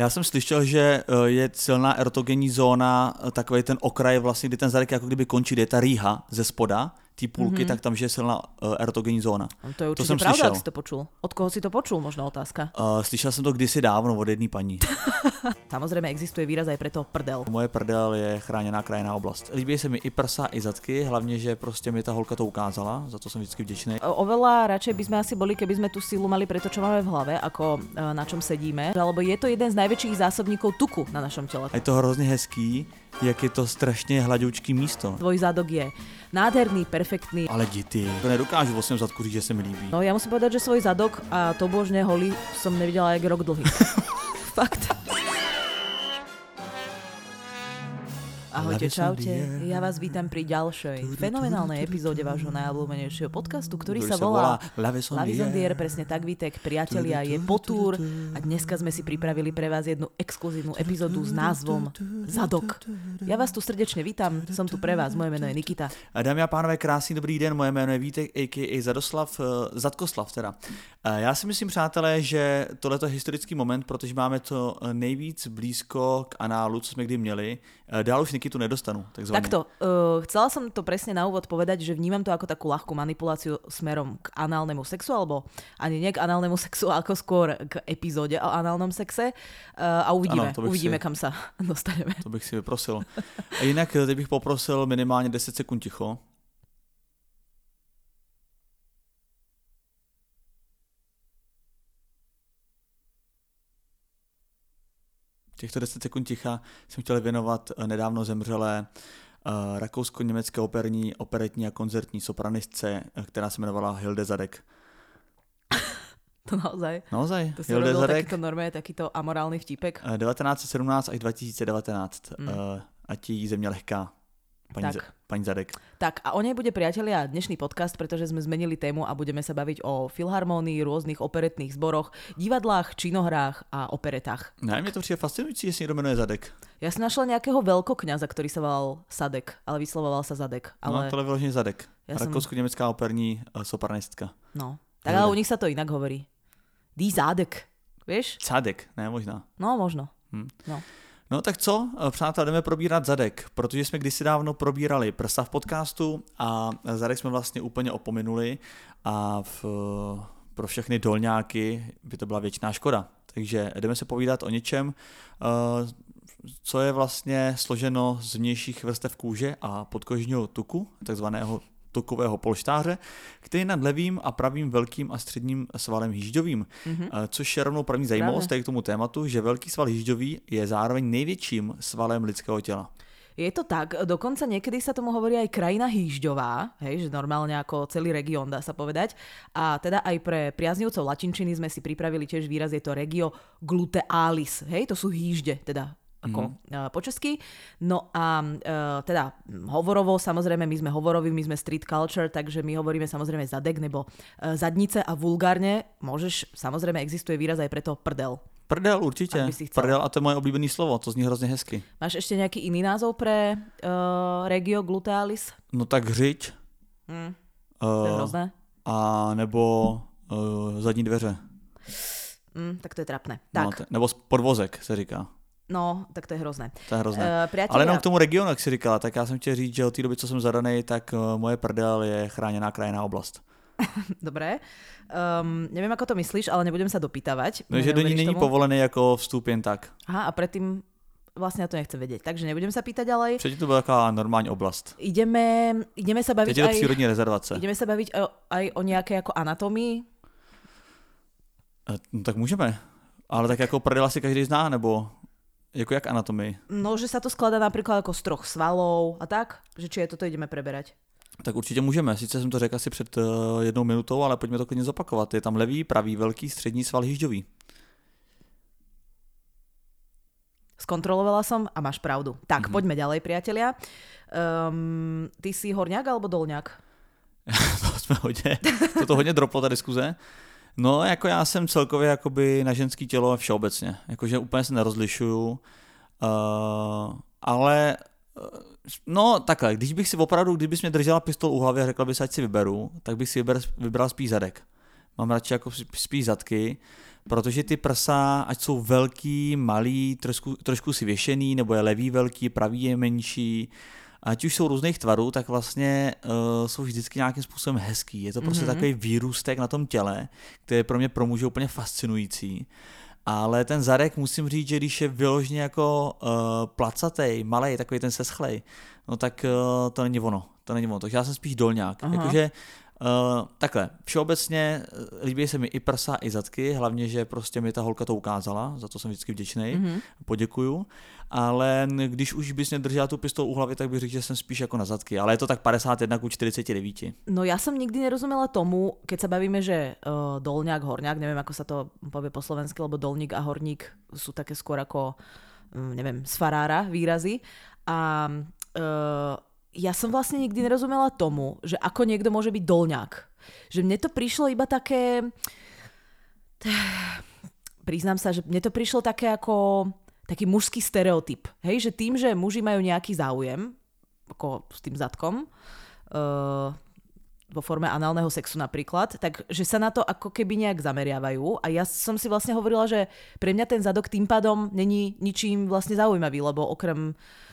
Já jsem slyšel, že eh, je silná erotogenní zóna, eh, takový ten okraj vlastně, kdy ten zadek jako kdyby končí, kde je ta rýha ze spoda té půlky, mm-hmm. tak tam, že je silná uh, erotogenní zóna. No to je určitě to jsem pravda, slyšel. jak si to počul. Od koho si to počul, možná otázka. Uh, slyšel jsem to kdysi dávno od jedné paní. Samozřejmě existuje výraz aj preto prdel. Moje prdel je chráněná krajiná oblast. Líbí se mi i prsa, i zadky, hlavně, že prostě mi ta holka to ukázala, za to jsem vždycky vděčný. Oveľa radšej by sme asi boli, keby sme tú silu mali pre to, čo máme v hlave, ako uh, na čom sedíme, lebo je to jeden z najväčších zásobníkov tuku na našom tele. Je to hrozně hezký, jak je to strašně hladoučký místo. Tvoj zadok je nádherný, perfektný. Ale dity, to nedokážu vo svém zadku říct, že se mi líbí. No ja musím povedať, že svoj zadok a to božne holý som nevidela aj rok dlhý. Fakt. Ahojte, čaute. Ja vás vítam pri ďalšej fenomenálnej epizóde vášho najobľúbenejšieho podcastu, ktorý, sa volá Lavisondier, presne tak, Vítek, priatelia, je potúr a dneska sme si pripravili pre vás jednu exkluzívnu epizódu s názvom Zadok. Ja vás tu srdečne vítam, som tu pre vás, moje meno je Nikita. Dámy a pánové, krásný dobrý den, moje jméno je Vítek, a.k.a. Zadoslav, eh, Zadkoslav teda. Eh, já si myslím, přátelé, že tohle je historický moment, protože máme to nejvíc blízko k análu, co jsme kdy měli. Eh, dál už Nikitu nedostanu. Takzvané. Takto, uh, chcela som to presne na úvod povedať, že vnímam to ako takú ľahkú manipuláciu smerom k análnemu sexu, alebo ani nie k análnemu sexu, ako skôr k epizóde o análnom sexe. Uh, a uvidíme, ano, uvidíme, si, kam sa dostaneme. To bych si vyprosil. A jinak teď bych poprosil minimálně 10 sekund ticho. Těchto 10 sekund ticha jsem chtěl věnovat eh, nedávno zemřelé uh, rakousko-německé operní, operetní a koncertní sopranistce, eh, která se jmenovala Hilde Zadek. To naozaj? Naozaj. To si Hilde robil Zadek, takýto normě, takýto amorálny vtípek? 1917 až 2019. Mm. Ať jí země lehká. Pani, tak. Z- pani Zadek. Tak a o nej bude priatelia dnešný podcast, pretože sme zmenili tému a budeme sa baviť o filharmonii, rôznych operetných zboroch, divadlách, činohrách a operetách. Mne to přijde fascinujúci, že si niekto menuje Zadek. Ja som našla nejakého veľkokňaza, ktorý sa volal Sadek, ale vyslovoval sa Zadek. No, ale... No, to je vyložený Zadek. Ja Rakousko-nemecká operní uh, sopranistka. No, tak ale u nich sa to inak hovorí. Die Zadek, vieš? Zadek, ne možná. No, možno. Hm. No. No tak co, přátelé, jdeme probírat zadek, protože jsme kdysi dávno probírali prsa v podcastu a zadek jsme vlastně úplně opominuli a v, pro všechny dolňáky by to byla věčná škoda. Takže jdeme se povídat o něčem, eh, co je vlastně složeno z vnějších vrstev kůže a podkožního tuku, takzvaného tukového polštáře, který je nad levým a pravým velkým a středním svalem hýžďovým. Mm-hmm. Což je rovnou první zajímavost tady k tomu tématu, že velký sval hýžďový je zároveň největším svalem lidského těla. Je to tak, dokonca niekedy sa tomu hovorí aj krajina hýžďová, hej, že normálne ako celý región dá sa povedať. A teda aj pre priaznivcov latinčiny sme si pripravili tiež výraz, je to regio glutealis, hej, to sú hýžde, teda ako mm. po česky. No a uh, teda hovorovo, samozrejme, my sme hovoroví, my sme street culture, takže my hovoríme samozrejme zadek nebo uh, zadnice a vulgárne môžeš, samozrejme existuje výraz aj preto prdel. Prdel určite. Prdel a to je moje oblíbené slovo, to zní hrozně hezky. Máš ešte nejaký iný názov pre uh, regio glutealis? No tak hřiť. Mm. Uh, to je hrozné. A nebo uh, zadní dveře. Mm, tak to je trapné. Tak. No, t- nebo podvozek se říká. No, tak to je hrozné. To je hrozné. Uh, priatelia... Ale jenom k tomu regionu, jak si říkala, tak já jsem chtěl říct, že od té doby, co jsem zadaný, tak uh, moje prdel je chráněná krajiná oblast. Dobré. Um, neviem, ako to myslíš, ale nebudem sa dopýtavať. No, že do ní není tomu? povolený jako vstup jen tak. Aha, a predtým vlastne ja to nechcem vedieť, takže nebudem sa pýtať ďalej. Předtím to byla taková normální oblast. Ideme, ideme sa baviť Teď aj... přírodní rezervace. Ideme sa baviť o, aj o nejakej ako anatomii? E, no tak můžeme. Ale tak jako prdel asi každý zná, nebo Jako jak anatomii? No, že sa to skladá napríklad ako z troch svalov a tak? Že či je toto ideme preberať? Tak určitě můžeme. Sice jsem to řekl asi před uh, jednou minutou, ale pojďme to klidně zopakovat. Je tam levý, pravý, velký, střední sval hýžďový. Skontrolovala som a máš pravdu. Tak, mm-hmm. poďme ďalej, priatelia. Um, ty si horňák alebo dolňák? to jsme hodně, toto hodně droplo ta diskuze. No, jako já jsem celkově jakoby na ženský tělo všeobecně. Jakože úplně se nerozlišuju. Uh, ale uh, no takhle, když bych si opravdu, kdybys mě držela pistol u hlavy a řekla bys, ať si vyberu, tak bych si vyber, vybral spíš zadek. mám radši jako spíš zadky, protože ty prsa, ať jsou velký, malý, trošku, trošku si věšený, nebo je levý velký, pravý je menší, ať už jsou různých tvarů, tak vlastně uh, jsou vždycky nějakým způsobem hezký. Je to prostě mm-hmm. takový výrůstek na tom těle, který je pro mě pro muže úplně fascinující. Ale ten zadek musím říct, že když je vyloženě jako uh, placatej, malý, takový ten seschlej, no tak uh, to není ono. To není ono. Takže já jsem spíš dolňák. Jakože Uh, takhle, všeobecně eh, líbí se mi i prsa, i zadky, hlavně, že prostě mi ta holka to ukázala, za to jsem vždycky vděčný, mm-hmm. poděkuju, ale když už bys mě držela tu pistol u hlavy, tak bych řekl, že jsem spíš jako na zadky, ale je to tak 51 ku 49. No ja som nikdy nerozumela tomu, keď sa bavíme, že uh, dolňák, horňák, neviem ako sa to povie po slovensky, lebo dolník a horník sú také skôr ako, um, neviem, z farára výrazy a uh, ja som vlastne nikdy nerozumela tomu, že ako niekto môže byť dolňák. Že mne to prišlo iba také... Priznám sa, že mne to prišlo také ako taký mužský stereotyp. Hej, že tým, že muži majú nejaký záujem, ako s tým zadkom, uh, vo forme análneho sexu napríklad, tak že sa na to ako keby nejak zameriavajú a ja som si vlastne hovorila, že pre mňa ten zadok tým pádom není ničím vlastne zaujímavý, lebo okrem uh,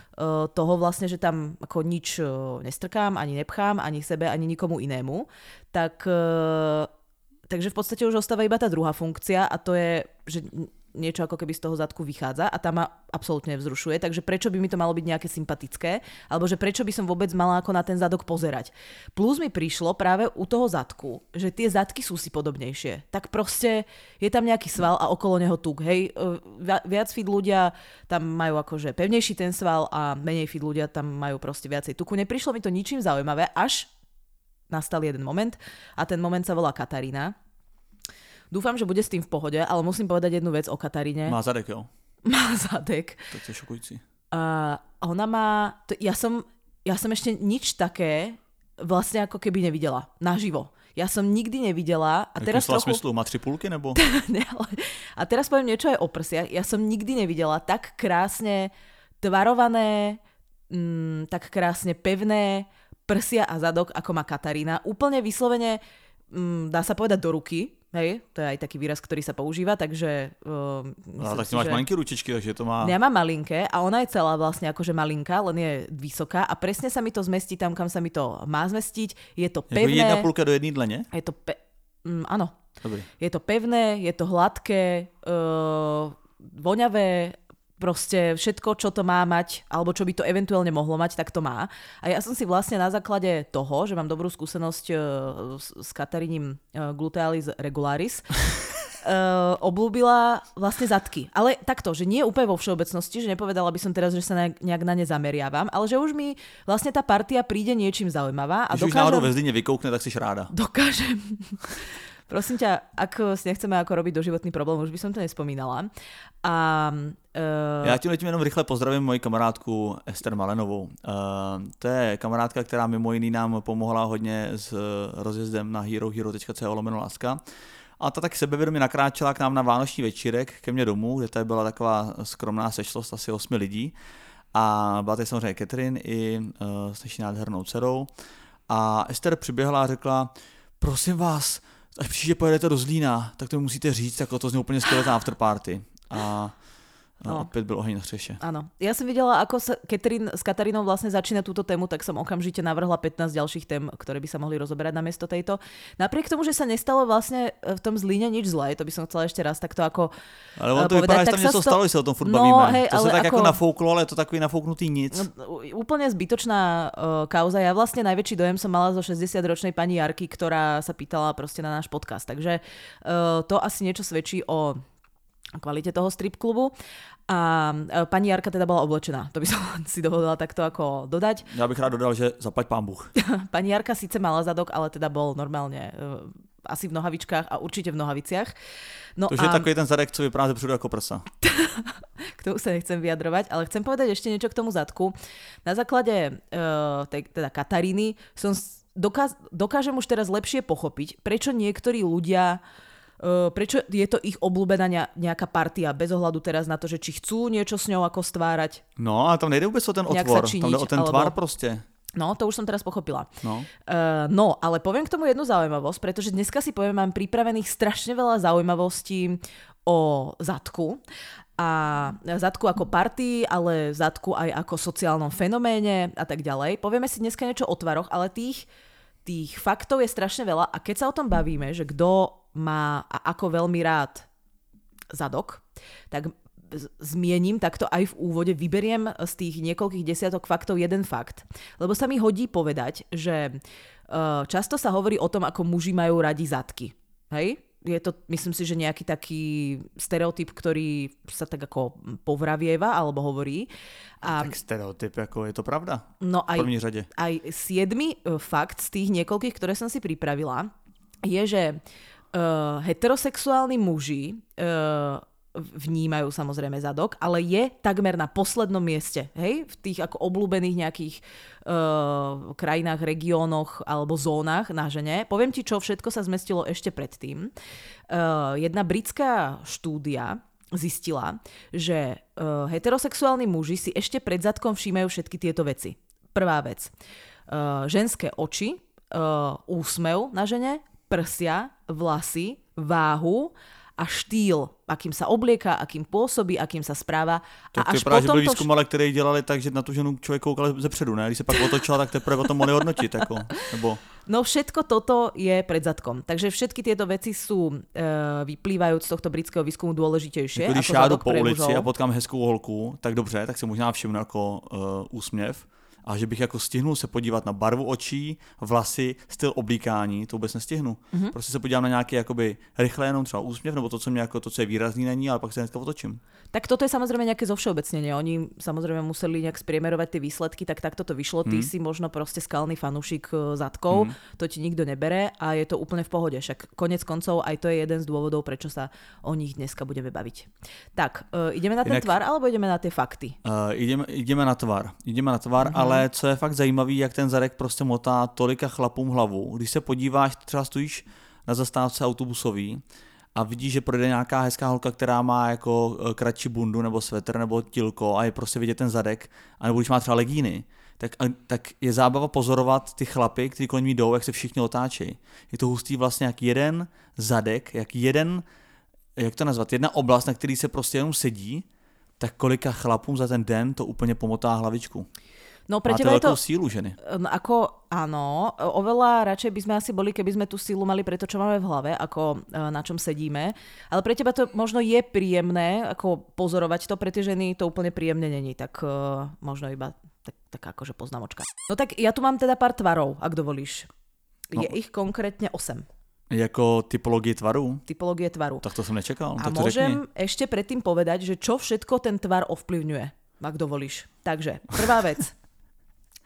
toho vlastne, že tam ako nič eh, nestrkám, ani nepchám, ani sebe, ani nikomu inému, tak eh, takže v podstate už ostáva iba tá druhá funkcia a to je, že niečo ako keby z toho zadku vychádza a tam ma absolútne vzrušuje, takže prečo by mi to malo byť nejaké sympatické, alebo že prečo by som vôbec mala ako na ten zadok pozerať. Plus mi prišlo práve u toho zadku, že tie zadky sú si podobnejšie. Tak proste je tam nejaký sval a okolo neho tuk, hej. Viac fit ľudia tam majú akože pevnejší ten sval a menej fit ľudia tam majú proste viacej tuku. Neprišlo mi to ničím zaujímavé, až nastal jeden moment a ten moment sa volá Katarína Dúfam, že bude s tým v pohode, ale musím povedať jednu vec o Kataríne. Má zadek, jo? Má zadek. To je šokujúci. A ona má... To, ja, som, ja som ešte nič také vlastne ako keby nevidela naživo. Ja som nikdy nevidela. A teraz trochu... smyslu? Má tři púlky nebo? ne, ale... A teraz poviem niečo aj o prsiach. Ja som nikdy nevidela tak krásne tvarované, mm, tak krásne pevné prsia a zadok, ako má Katarína. Úplne vyslovene, mm, dá sa povedať do ruky. Hej, to je aj taký výraz, ktorý sa používa, takže... Uh, no, tak ty máš že... malinké ručičky, takže to má... Ja mám malinké a ona je celá vlastne akože malinká, len je vysoká a presne sa mi to zmestí tam, kam sa mi to má zmestiť. Je to pevné... Jako jedna púlka do jedný dle, nie? Je to pe... Mm, áno. Dobrý. Je to pevné, je to hladké, uh, voňavé, proste všetko, čo to má mať, alebo čo by to eventuálne mohlo mať, tak to má. A ja som si vlastne na základe toho, že mám dobrú skúsenosť uh, s, Katarínim uh, Glutealis regularis, uh, oblúbila vlastne zadky. Ale takto, že nie úplne vo všeobecnosti, že nepovedala by som teraz, že sa nejak na ne zameriavam, ale že už mi vlastne tá partia príde niečím zaujímavá. A Když dokážem... už náhodou ve vykoukne, tak si ráda. Dokážem Prosím ťa, ak si nechceme ako robiť doživotný problém, už by som to nespomínala. A, uh... Já tím letím jenom rychle pozdravím moji kamarádku Ester Malenovou. Uh, to je kamarádka, která mimo jiný nám pomohla hodně s rozjezdem na herohero.co lomeno láska. A ta tak sebevědomě nakráčela k nám na vánoční večírek ke mně domů, kde tady byla taková skromná sešlost asi osmi lidí. A byla tady samozřejmě Catherine i uh, s naší nádhernou dcerou. A Ester přiběhla a řekla, prosím vás, až příště pojedete do Zlína, tak to musíte říct, jako to zní úplně skvělé afterparty. A No, no. Opäť byl oheň na střeše. Áno. Ja som videla, ako sa Catherine s Katarínou vlastne začína túto tému, tak som okamžite navrhla 15 ďalších tém, ktoré by sa mohli rozoberať na miesto tejto. Napriek tomu, že sa nestalo vlastne v tom Zlíne nič zlé, to by som chcela ešte raz takto ako Ale on to povedať, vypadá, že tam niečo stalo, sa o tom furt no, bavíme. Hej, to sa tak ako, ako nafouklo, ale to takový nafouknutý nic. No, úplne zbytočná uh, kauza. Ja vlastne najväčší dojem som mala zo 60-ročnej pani Jarky, ktorá sa pýtala proste na náš podcast. Takže uh, to asi niečo svedčí o kvalite toho strip klubu. A e, pani Jarka teda bola oblečená. To by som si dovolila takto ako dodať. Ja bych rád dodal, že zaplať pán Buch. pani Jarka síce mala zadok, ale teda bol normálne uh, asi v nohavičkách a určite v nohaviciach. No to a... je takový ten zadek, co vypadá zepředu ako prsa. k tomu sa nechcem vyjadrovať, ale chcem povedať ešte niečo k tomu zadku. Na základe uh, tej, teda Kataríny som dokáz, dokážem už teraz lepšie pochopiť, prečo niektorí ľudia Uh, prečo je to ich obľúbená nejaká partia, bez ohľadu teraz na to, že či chcú niečo s ňou ako stvárať. No a tam nejde vôbec o ten otvor, činiť, tam o ten alebo... tvar proste. No, to už som teraz pochopila. No. Uh, no, ale poviem k tomu jednu zaujímavosť, pretože dneska si poviem, mám pripravených strašne veľa zaujímavostí o zadku. A zadku ako party, ale zadku aj ako sociálnom fenoméne a tak ďalej. Povieme si dneska niečo o tvaroch, ale tých, tých faktov je strašne veľa a keď sa o tom bavíme, že kto má a ako veľmi rád zadok, tak zmiením takto aj v úvode, vyberiem z tých niekoľkých desiatok faktov jeden fakt. Lebo sa mi hodí povedať, že uh, často sa hovorí o tom, ako muži majú radi zadky. Hej? Je to, myslím si, že nejaký taký stereotyp, ktorý sa tak ako povravieva alebo hovorí. A, tak stereotyp, ako je to pravda? No aj, v řade. aj siedmy e, fakt z tých niekoľkých, ktoré som si pripravila, je, že uh, heterosexuálni muži uh, vnímajú samozrejme zadok, ale je takmer na poslednom mieste, hej, v tých ako obľúbených nejakých uh, krajinách, regiónoch alebo zónach na žene. Poviem ti, čo všetko sa zmestilo ešte predtým. Uh, jedna britská štúdia zistila, že uh, heterosexuálni muži si ešte pred zadkom všímajú všetky tieto veci. Prvá vec. Uh, ženské oči, uh, úsmev na žene, prsia, vlasy, váhu a štýl, akým sa oblieka, akým pôsobí, akým sa správa. Tak a až právě, že byli výzkum, ale který dělali tak, že na tu ženu člověk koukal ze předu, ne? Když se pak otočila, tak teprve potom mohli hodnotit. Jako, nebo... No všetko toto je pred zadkom. Takže všetky tieto veci sú e, vyplývajúc z tohto britského výskumu dôležitejšie. Když já po ulici a potkám hezkou holku, tak dobře, tak se možná všimnu jako uh, úsměv, a že bych jako stihnul se podívat na barvu očí, vlasy, styl oblíkání, to vůbec nestihnu. Mm-hmm. Prostě se podívám na nějaký jakoby rychle jenom třeba úsměv, nebo to, co mě jako to, co je výrazný není, ale pak se hnedka otočím. Tak toto je samozrejme nejaké zovšeobecnenie. Oni samozrejme museli nejak spriemerovať tie výsledky, tak takto to vyšlo. Ty mm. si možno proste skalný fanúšik e, zadkov, mm. to ti nikto nebere a je to úplne v pohode. Však konec koncov aj to je jeden z dôvodov, prečo sa o nich dneska budeme baviť. Tak, uh, ideme na ten Inak, tvar alebo ideme na tie fakty? Uh, ideme, ideme na tvar. Ideme na tvar, mm. ale co je fakt zajímavý, jak ten zadek prostě motá tolika chlapům hlavu. Když se podíváš, třeba stojíš na zastávce autobusový a vidíš, že projde nějaká hezká holka, která má jako eh, kratší bundu nebo svetr nebo tilko a je prostě vidět ten zadek, anebo když má třeba legíny, tak, tak je zábava pozorovat ty chlapy, kteří kolem ní jdou, jak se všichni otáčejí. Je to hustý vlastně jak jeden zadek, jak jeden, jak to nazvat, jedna oblast, na který se prostě jenom sedí, tak kolika chlapům za ten den to úplně pomotá hlavičku. No pre teba je to... sílu ženy. No, ako áno, oveľa radšej by sme asi boli, keby sme tú sílu mali pre to, čo máme v hlave, ako e, na čom sedíme. Ale pre teba to možno je príjemné, ako pozorovať to, pre tie ženy to úplne príjemne není. Tak uh, možno iba tak, tak akože poznámočka. No tak ja tu mám teda pár tvarov, ak dovolíš. No. Je ich konkrétne 8. Jako typologie tvaru? Typologie tvaru. Tak to som nečakal. A tak to môžem řekni. ešte predtým povedať, že čo všetko ten tvar ovplyvňuje, ak dovolíš. Takže, prvá vec.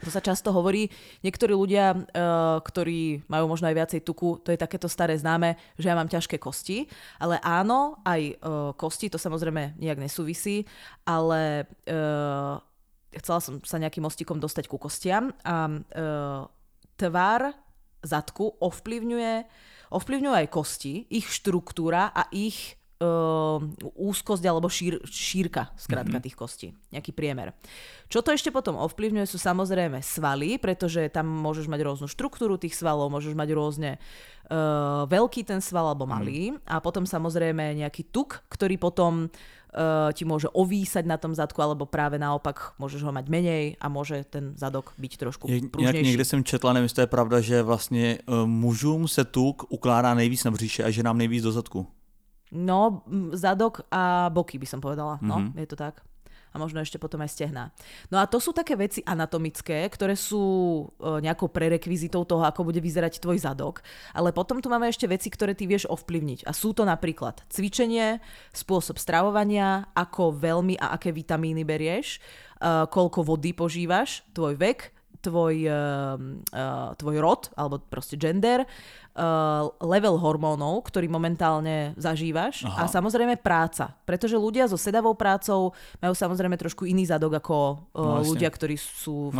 To sa často hovorí. Niektorí ľudia, uh, ktorí majú možno aj viacej tuku, to je takéto staré známe, že ja mám ťažké kosti. Ale áno, aj uh, kosti, to samozrejme nejak nesúvisí, ale uh, chcela som sa nejakým mostikom dostať ku kostiam a tvar zadku ovplyvňuje, ovplyvňuje aj kosti, ich štruktúra a ich uh, úzkosť alebo šír, šírka skrátka mm-hmm. tých kostí, nejaký priemer. Čo to ešte potom ovplyvňuje sú samozrejme svaly, pretože tam môžeš mať rôznu štruktúru tých svalov, môžeš mať rôzne uh, veľký ten sval alebo mhm. malý mm. a potom samozrejme nejaký tuk, ktorý potom uh, ti môže ovísať na tom zadku, alebo práve naopak môžeš ho mať menej a môže ten zadok byť trošku pružnejší. Někde jsem četla, nevím, to je pravda, že vlastně uh, mužům se tuk ukládá nejvíc na bříše a ženám nejvíc do zadku. No, zadok a boky by som povedala. No, mm-hmm. je to tak. A možno ešte potom aj stehná. No a to sú také veci anatomické, ktoré sú e, nejakou prerekvizitou toho, ako bude vyzerať tvoj zadok. Ale potom tu máme ešte veci, ktoré ty vieš ovplyvniť. A sú to napríklad cvičenie, spôsob stravovania, ako veľmi a aké vitamíny berieš, e, koľko vody požívaš, tvoj vek, tvoj, uh, tvoj rod, alebo proste gender, uh, level hormónov, ktorý momentálne zažívaš Aha. a samozrejme práca. Pretože ľudia so sedavou prácou majú samozrejme trošku iný zadok ako uh, no, ľudia, ktorí sú v.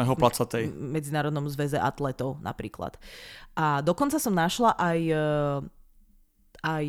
Medzinárodnom zväze atletov napríklad. A dokonca som našla aj, uh, aj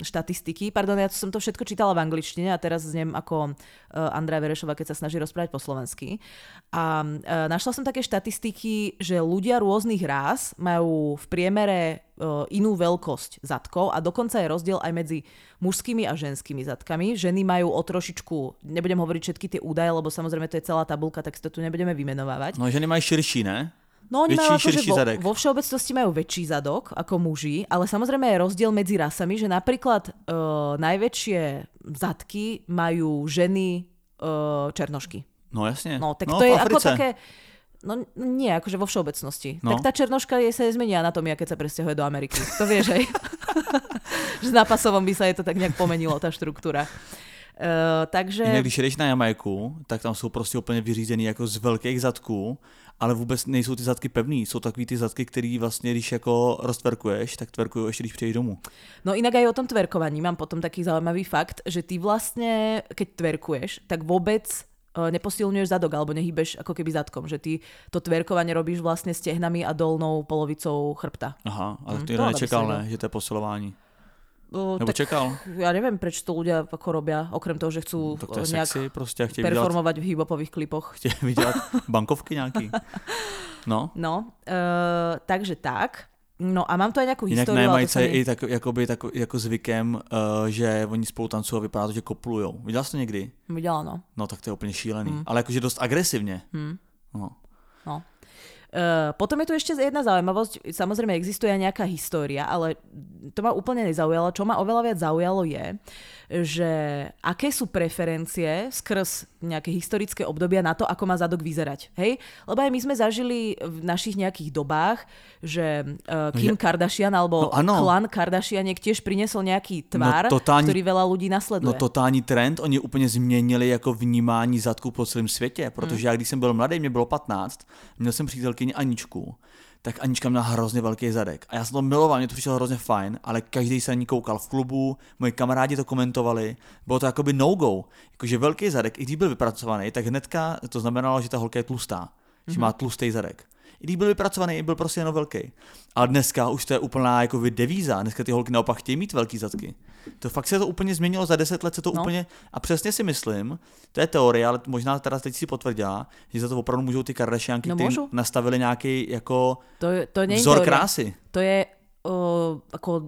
štatistiky. Pardon, ja som to všetko čítala v angličtine a teraz znem ako uh, Andrea Verešova, keď sa snaží rozprávať po slovensky. A uh, našla som také štatistiky, že ľudia rôznych rás majú v priemere uh, inú veľkosť zadkov a dokonca je rozdiel aj medzi mužskými a ženskými zadkami. Ženy majú o trošičku, nebudem hovoriť všetky tie údaje, lebo samozrejme to je celá tabulka, tak si to tu nebudeme vymenovávať. No ženy majú širší, ne? No oni Väčší, majú akože vo, zadek. vo všeobecnosti majú väčší zadok ako muži, ale samozrejme je rozdiel medzi rasami, že napríklad uh, najväčšie zadky majú ženy uh, černošky. No jasne. No tak no, to je ako Africe. také... No nie, akože vo všeobecnosti. No. Tak tá černoška je, sa nezmení anatómia, keď sa presťahuje do Ameriky. To vieš aj. že na pasovom by sa je to tak nejak pomenilo, tá štruktúra. Uh, takže... Jinak, když jedeš na Jamajku, tak tam jsou prostě úplně vyřízený jako z velkých zadků, ale vůbec nejsou ty zadky pevný. Jsou takový ty zadky, který vlastně, když jako roztverkuješ, tak tverkují ještě, když přijdeš domů. No inak aj o tom tverkovaní mám potom taký zaujímavý fakt, že ty vlastne, keď tverkuješ, tak vôbec e, neposilňuješ zadok alebo nehybeš ako keby zadkom, že ty to tverkovanie robíš vlastne stehnami a dolnou polovicou chrbta. Aha, ale Hm, to by nečekal, ne, že to je posilování. O, Nebo čekal? ja neviem, prečo to ľudia ako robia, okrem toho, že chcú Tak to je e, nejak sexy, vydělat, performovať v hip-hopových klipoch. chtějí vydělat bankovky nějaký. No, No, uh, takže tak. No a mám tu aj nejakú Jinak históriu. na Jamajce sa je i tak, jakoby, tak, jako zvykem, uh, že oni spolu tancují a vypadá to, že koplujou. Viděl jsi to někdy? Videla, no. No tak to je úplně šílený. Hm. Ale jakože dost agresivně. Hm. No. No. Uh, potom je tu ešte jedna zaujímavosť. Samozrejme existuje aj nejaká história, ale to ma úplne nezaujalo. Čo ma oveľa viac zaujalo je, že aké sú preferencie skrz nejaké historické obdobia na to, ako má zadok vyzerať. Hej? Lebo aj my sme zažili v našich nejakých dobách, že uh, Kim ja- Kardashian alebo No áno. klan Kardashianiek tiež priniesol nejaký tvar, No totálne- ktorý veľa ľudí nasleduje. No totální trend, oni úplně změnili jako vnímání zadku po celém světě, protože já když jsem byl mladý, mě bylo 15, měl jsem přítelkyni Aničku, tak Anička měla hrozně velký zadek. A já jsem to miloval, mě to přišlo hrozně fajn, ale každý se na ní koukal v klubu, moji kamarádi to komentovali, bylo to jakoby no-go. Jakože velký zadek, i když byl vypracovaný, tak hnedka to znamenalo, že ta holka je tlustá, že má tlustý zadek. I když byl vypracovaný, byl prostě jenom velký. Ale dneska už to je úplná jako devíza. Dneska ty holky naopak chtějí mít velký zadky. To fakt se to úplně změnilo, za deset let se to No. úplně, a přesně si myslím, to je teorie, ale možná teda teď si potvrdila, že za to opravdu můžou ty Kardashianky, No, nastavili nějaký jako To, to vzor teória. krásy. To je uh, ako...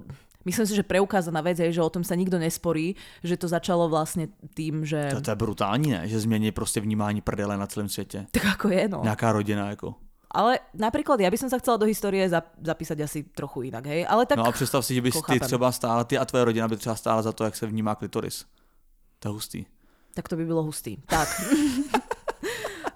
Myslím si, že preukázaná vec je, že o tom sa nikdo nesporí, že to začalo vlastne tým, že... To, to je brutální, ne? Že změní prostě vnímání prdele na celém světě. Tak ako je, no. Nějaká rodina jako. Ale napríklad ja by som sa chcela do histórie zap- zapísať asi trochu inak, hej? Ale tak... No a představ si, že bys ty třeba stála, ty a tvoje rodina by třeba stála za to, jak se vnímá klitoris. To je hustý. Tak to by bylo hustý. Tak.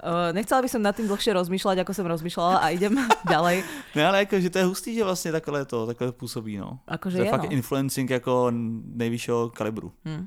Uh, nechcela by som nad tým dlhšie rozmýšľať, ako som rozmýšľala a idem ďalej. Ne, ale jako, že to je hustý, že vlastně takhle to, takhle působí, no. Akože to je, je, fakt no. influencing jako nejvyššího kalibru. Hm.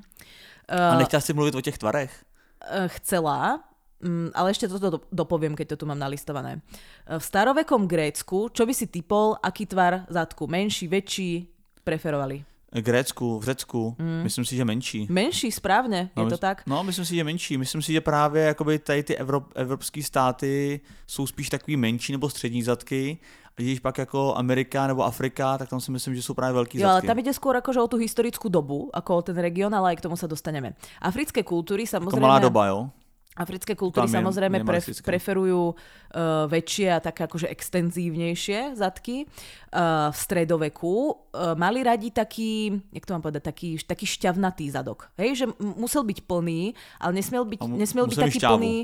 A Uh, nechtěla si mluvit o těch tvarech? uh, chcela, mm, ale ešte toto do- dopoviem, keď to tu mám nalistované. Uh, v starovekom Grécku, čo by si typol, aký tvar zadku? Menší, väčší, preferovali? Grécku, v Řecku, mm. myslím si, že menší. Menší, správne, je No, to mys- tak? No, myslím si, že menší. Myslím si, že právě jakoby tady ty Evrop, evropské státy jsou spíš takový menší nebo střední zadky. A když pak jako Amerika nebo Afrika, tak tam si myslím, že jsou právě velký Jo, ale zadky. tam ide skôr akože o tú historickú dobu, ako o ten región, ale aj k tomu sa dostaneme. Africké kultúry Jako samozrejme... malá doba, jo? Africké kultúry Tam samozrejme pref, preferujú uh, väčšie a také akože extenzívnejšie zadky. Uh, v stredoveku uh, mali radi taký, jak to mám povedať, taký, taký šťavnatý zadok. Hej, že musel byť plný, ale nesmiel byť, mu- nesmiel byť taký šťavu. plný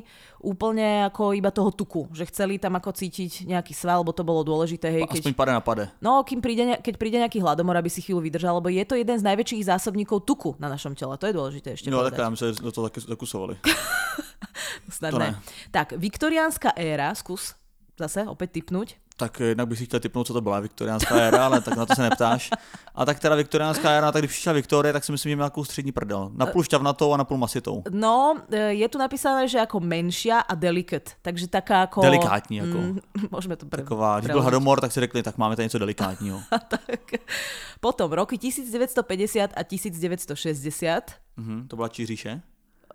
úplne ako iba toho tuku. Že chceli tam ako cítiť nejaký sval, lebo to bolo dôležité. Hej, Aspoň keď, pade na pade. no, kým príde, keď príde nejaký hladomor, aby si chvíľu vydržal, lebo je to jeden z najväčších zásobníkov tuku na našom tele. To je dôležité ešte No, tak do toho taky zakusovali. Snad To ne. ne. Tak, viktoriánska éra, skús zase opäť typnúť. Tak jednak bych si chtěl typnout, co to byla viktoriánská éra, ale tak na to se neptáš. A tak teda viktoriánská éra, tak když přišla Viktorie, tak si myslím, že měla takovou střední prdel. Napůl šťavnatou a napůl masitou. No, e, je tu napísané, že ako menšia a delicate. Takže taká ako... Delikátní jako. Mm, môžeme to pre... Taková, když byl hladomor, tak si řekli, tak máme tady něco delikátního. tak. Potom roky 1950 a 1960. Mhm, to byla Čiříše.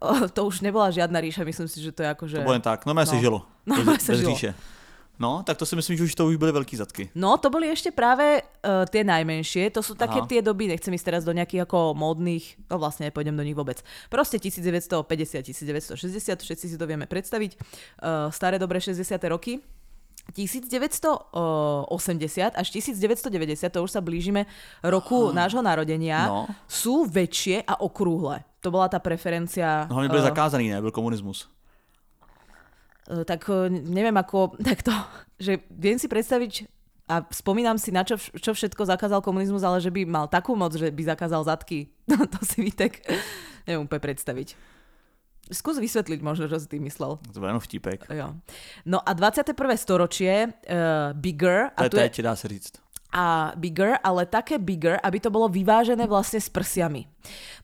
To už nebola žiadna ríša, myslím si, že to je ako, že... To tak. No, No. se žilo. No, Bez- se bez žilo. říše. No, tak to si myslím, že už to už byly veľký zadky. No, to boli ešte práve uh, tie najmenšie. To sú také Aha. tie doby, nechcem ísť teraz do nejakých ako módnych, no vlastne nepôjdem do nich vôbec. Proste 1950, 1960, všetci si to vieme predstaviť. Uh, staré dobré 60. roky. 1980 až 1990, to už sa blížime roku nášho narodenia, No. sú väčšie a okrúhle. To bola tá preferencia. No, hlavně byly eh, zakázaný, ne? Byl komunismus. Eh, tak eh, neviem ako, takto, že viem si predstaviť a spomínam si, na čo, čo všetko zakázal komunizmus, ale že by mal takú moc, že by zakázal zadky. to si mi tak neviem úplne predstaviť. Skús vysvetliť možno, čo si tým myslel. To byl jenom vtípek. Jo. No a 21. storočie, uh, bigger, To a je tu je, dá se říct. a bigger, ale také bigger, aby to bolo vyvážené vlastne s prsiami.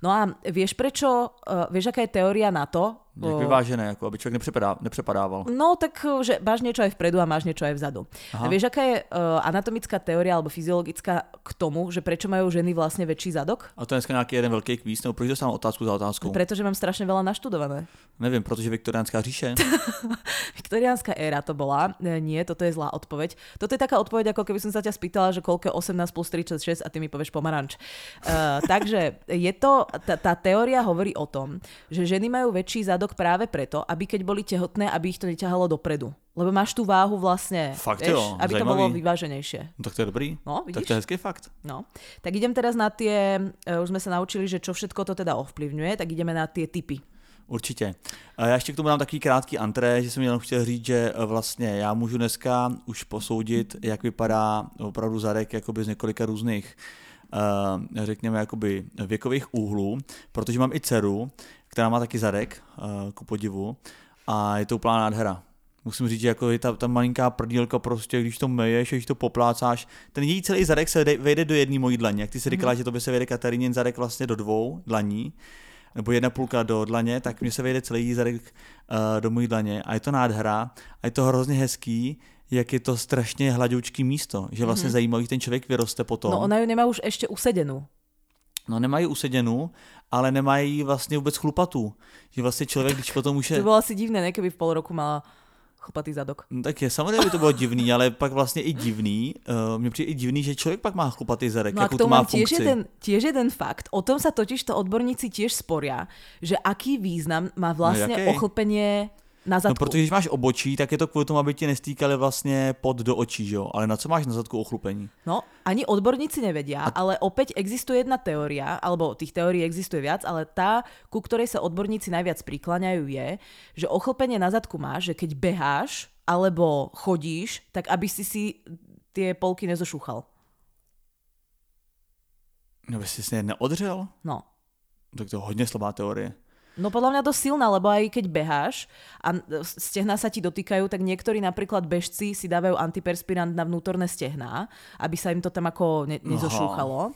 No a vieš prečo, uh, vieš aká je teória na to? Jak O- vyvážené, jako aby nepřepadá, nepřepadával. No tak, že máš niečo aj vpredu a máš niečo aj vzadu. A vieš, aká je uh, anatomická teória alebo fyziologická k tomu, že prečo majú ženy vlastne väčší zadok? A to je dneska nějaký jeden velký kvíz, nebo proč dostávám otázku za otázkou? Pretože mám strašne veľa naštudované. Nevím, protože viktoriánská říše. Viktoriánska éra to bola. E, Nie, toto je zlá odpoveď. Toto je taká odpoveď, ako keby som sa ťa spýtala, že koľko je 18 plus 36 a ty mi povieš pomaranč. Uh, takže je to, tá, tá teória hovorí o tom, že ženy majú väčší zadok práve preto, aby keď boli tehotné, aby ich to neťahalo dopredu. Lebo máš tú váhu vlastne, Fakt vieš, jo, aby to zajímavý. bolo vyváženejšie. No, tak to je dobrý. No, tak vidíš? to je hezký fakt. No, tak idem teraz na tie, e, už sme sa naučili, že čo všetko to teda ovplyvňuje, tak ideme na tie typy. Určitě. A já ještě k tomu dám takový krátký antré, že jsem jenom chtěl říct, že eh, vlastně já můžu dneska už posoudit, jak vypadá opravdu zadek jakoby z několika různých řekněme jakoby věkových úhlů, protože mám i dceru, která má taky zadek, ku podivu, a je to úplná nádhera. Musím říct, že jako je ta, ta malinká prdílka prostě, když to meješ, když to poplácáš, ten její celý zadek se vejde- vejde do jedné mojí dlaně. Jak ty si říkala, že to by se vejde Katarínin zadek vlastně do dvou dlaní, nebo jedna půlka do dlaně, tak mně se vejde celý zadek uh, do mojí dlaně a je to nádhera a je to hrozně hezký, jak je to strašně hladoučký místo, že vlastně mm-hmm. zajímavý, ten člověk vyroste potom. No ona ju nemá už ešte usedenú. no nemají useděnou, ale nemají vlastně vůbec chlupatů. Že vlastně člověk, když potom už je... To bolo asi divné, ne, keby v pol roku mala chlpatý zadok. No, tak je, samozřejmě by to bylo divný, ale pak vlastně i divný, uh, mně přijde i divný, že člověk pak má chlupatý zadek, No k to má tiež funkci. jeden, tiež jeden fakt. O tom sa totiž to odborníci tiež sporia, že aký význam má vlastne jaký? ochlpenie na zadku. No protože když máš obočí, tak je to kvůli tomu, aby ti nestýkali vlastně pod do očí, že jo? Ale na co máš na zadku ochlupení? No, ani odborníci nevedia, a... ale opäť existuje jedna teória, alebo tých teórií existuje viac, ale tá, ku ktorej sa odborníci najviac prikláňajú je, že ochlpenie na zadku máš, že keď beháš alebo chodíš, tak aby si si tie polky nezošúchal. No by si si neodřel? No. Tak to je hodně slabá teorie. No podľa mňa dosť silná, lebo aj keď beháš a stehná sa ti dotýkajú, tak niektorí napríklad bežci si dávajú antiperspirant na vnútorné stehná, aby sa im to tam ako ne- nezošúchalo.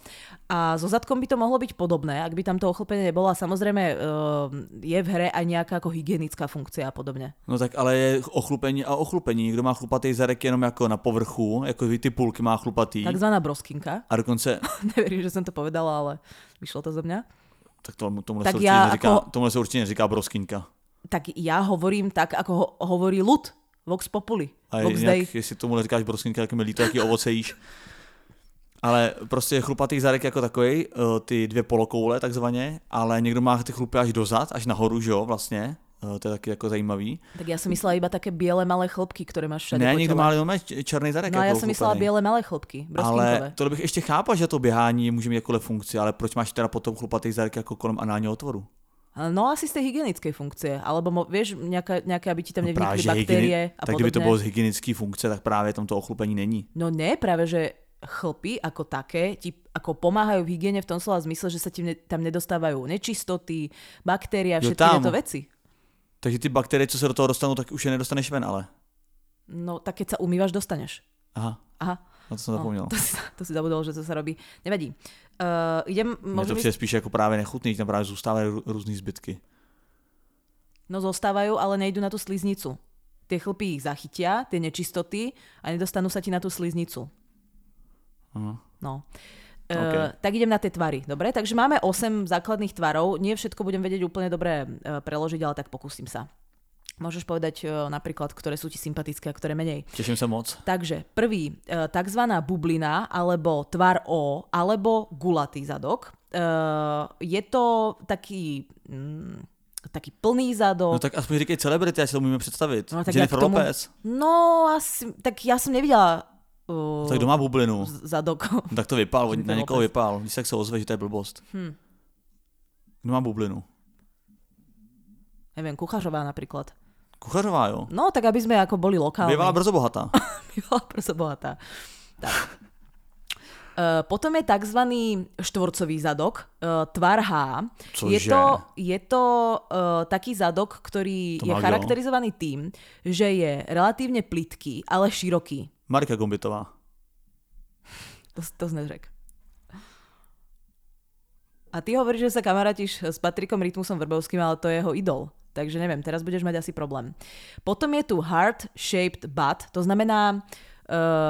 A so zadkom by to mohlo byť podobné, ak by tam to ochlpenie nebolo. A samozrejme uh, je v hre aj nejaká ako hygienická funkcia a podobne. No tak ale je ochlupení a ochlupení. Kdo má chlupatý zadek jenom jako na povrchu, jako ty půlky má chlupatý. Takzvaná broskinka. A dokonce, Neverím, že som to povedala, ale vyšlo to zo mňa. Tak tomu, tomuhle, Tak se určitě já neříká, jako- tomuhle se určitě neříká broskinka. Tak ja hovorím tak, ako ho- hovorí ľud. Vox populi. A Vox dei. jinak, jestli tomu říkáš broskinka, tak mi líto, jaký ovoce jíš. Ale prostě chlupatý zadek jako takový, ty dvě polokoule takzvaně, ale někdo má ty chlupy až dozad, až nahoru, že jo, vlastně. Eh, To je taky jako zajímavý. Tak ja som myslela iba také biele malé chlopky, ktoré máš všade ne, tele. má jenom černý zadek. No ja som myslela biele malé chlopky. Ale to bych ještě chápal, že to běhání může mít jakoukoliv funkci, ale proč máš teda potom chlupatý zadek jako kolem análního otvoru? No asi z tej hygienickej funkcie, alebo mo, vieš, nejaká, nejaké, aby ti tam nevnikli že baktérie hygieni- a tak podobne. kdyby to bylo z hygienické funkce, tak právě tam to ochlupení není. No ne, práve že chlpy ako také ti ako pomáhajú v hygiene v tom slova zmysle, že sa ti ne, tam nedostávajú nečistoty, baktérie a Jo, všetky tam. tieto veci. Takže ty bakterie, co se do toho dostanou, tak už je nedostaneš ven, ale. No tak keď sa umývaš, dostaneš. Aha, Aha, na to jsem zapomněl. to, si, to si zabudol, že to sa robí. Nevadí. Uh, idem, Mně to přijde ísť, spíš jako právě nechutný, tam právě zůstávají rů- různý zbytky. no zostávajú, ale nejdu na tú sliznicu. Tie chlpy ich zachytia, tie nečistoty a nedostanú sa ti na tú sliznicu. Aha. No. OK. Uh, tak idem na tie tvary, dobre? Takže máme 8 základných tvarov, nie všetko budem vedieť úplne dobre uh, preložiť, ale tak pokúsim sa. Môžeš povedať e, napríklad, ktoré sú ti sympatické a ktoré menej. Teším sa moc. Takže prvý, e, takzvaná bublina, alebo tvar O, alebo gulatý zadok. Je to taký... Mm, taký plný zadok. No tak aspoň říkej celebrity, ať si to můžeme představit. No, tak Jennifer tomu- Lopez. No, asi, tak ja som nevidela uh, Tak kdo má bublinu? zadok. Tak to vypál, na někoho vypál. Když tak se ozve, že to je blbost. Hm. Kdo má bublinu? Neviem, kuchařová napríklad. Kuchařová, jo. No, tak aby sme ako boli lokálni. Bývala brzo bohatá. Bývala brzo bohatá. Tak. Uh, potom je tzv. štvorcový zadok, uh, tvar H. Je to, je to uh, taký zadok, ktorý To je charakterizovaný tým, že je relatívne plitký, ale široký. Marika Gombitová. To, to znezrek. A ty hovoríš, že sa kamarátiš s Patrikom Rytmusom Vrbovským, ale to je jeho idol. Takže neviem, teraz budeš mať asi problém. Potom je tu heart-shaped butt, to znamená, uh,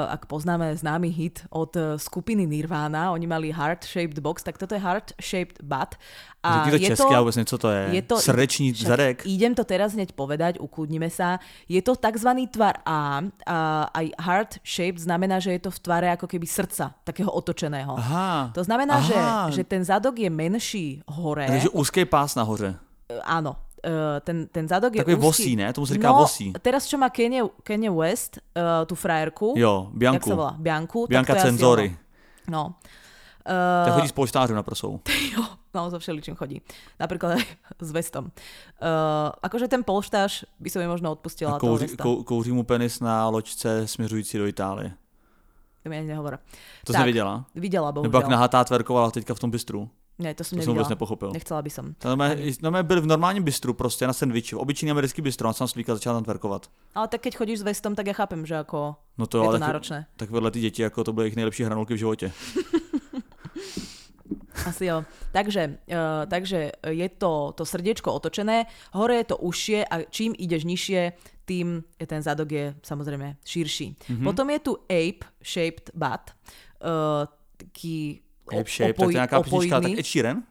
ak poznáme známy hit od uh, skupiny Nirvana, oni mali heart-shaped box, tak toto je heart-shaped butt. A to je já vůbec nevím, co to je. je to, Srdeční zadek. Idem to teraz hneď povedať, ukludnime sa. Je to tzv. tvar A, a aj heart shape znamená, že je to v tvare ako keby srdca, takého otočeného. Aha. To znamená, že, Aha. že ten zadok je menší hore. Takže úzký pás nahoře. E, Áno. E, ten, ten zadok je Takový vosí, ne? Tomu se říká no, vosí. teraz čo má Kanye, Kanye West, uh, tú frajerku. Jo, Jak Bianku. sa volá? Bianku. Asi Cenzory. No. Tak Uh, chodí s polštářem na prsou. jo, no, so všeličím chodí. Napríklad aj s vestom. Uh, akože ten polštáž by som jej možno odpustila. A kouří, kou, kouří mu penis na loďce směřující do Itálie. To mi ani nehovor. To Tak. jsi neviděla? Videla, Nebo jak nahatá tverkovala teďka v tom bistru. Ne, to som To jsem vůbec nepochopil. Nechcela by som. No, mé, no mé byl v normálním bistru prostě na sandviči, v obyčejný americký bistro, on jsem slíka začal tam tverkovat. Ale tak keď chodíš s vestom, tak ja chápem, že ako No to, je to ale tak, náročné. tak vedle ty děti, jako to byly jejich nejlepší hranolky v životě. Asi jo. Takže, uh, takže je to, to srdiečko otočené, hore je to užšie a čím ideš nižšie, tým je ten zadok je samozrejme širší. Mhm. Mm-hmm. Potom je tu ape-shaped butt, uh, taký shape, tak to je nějaká písnička, tak Ed Sheeran?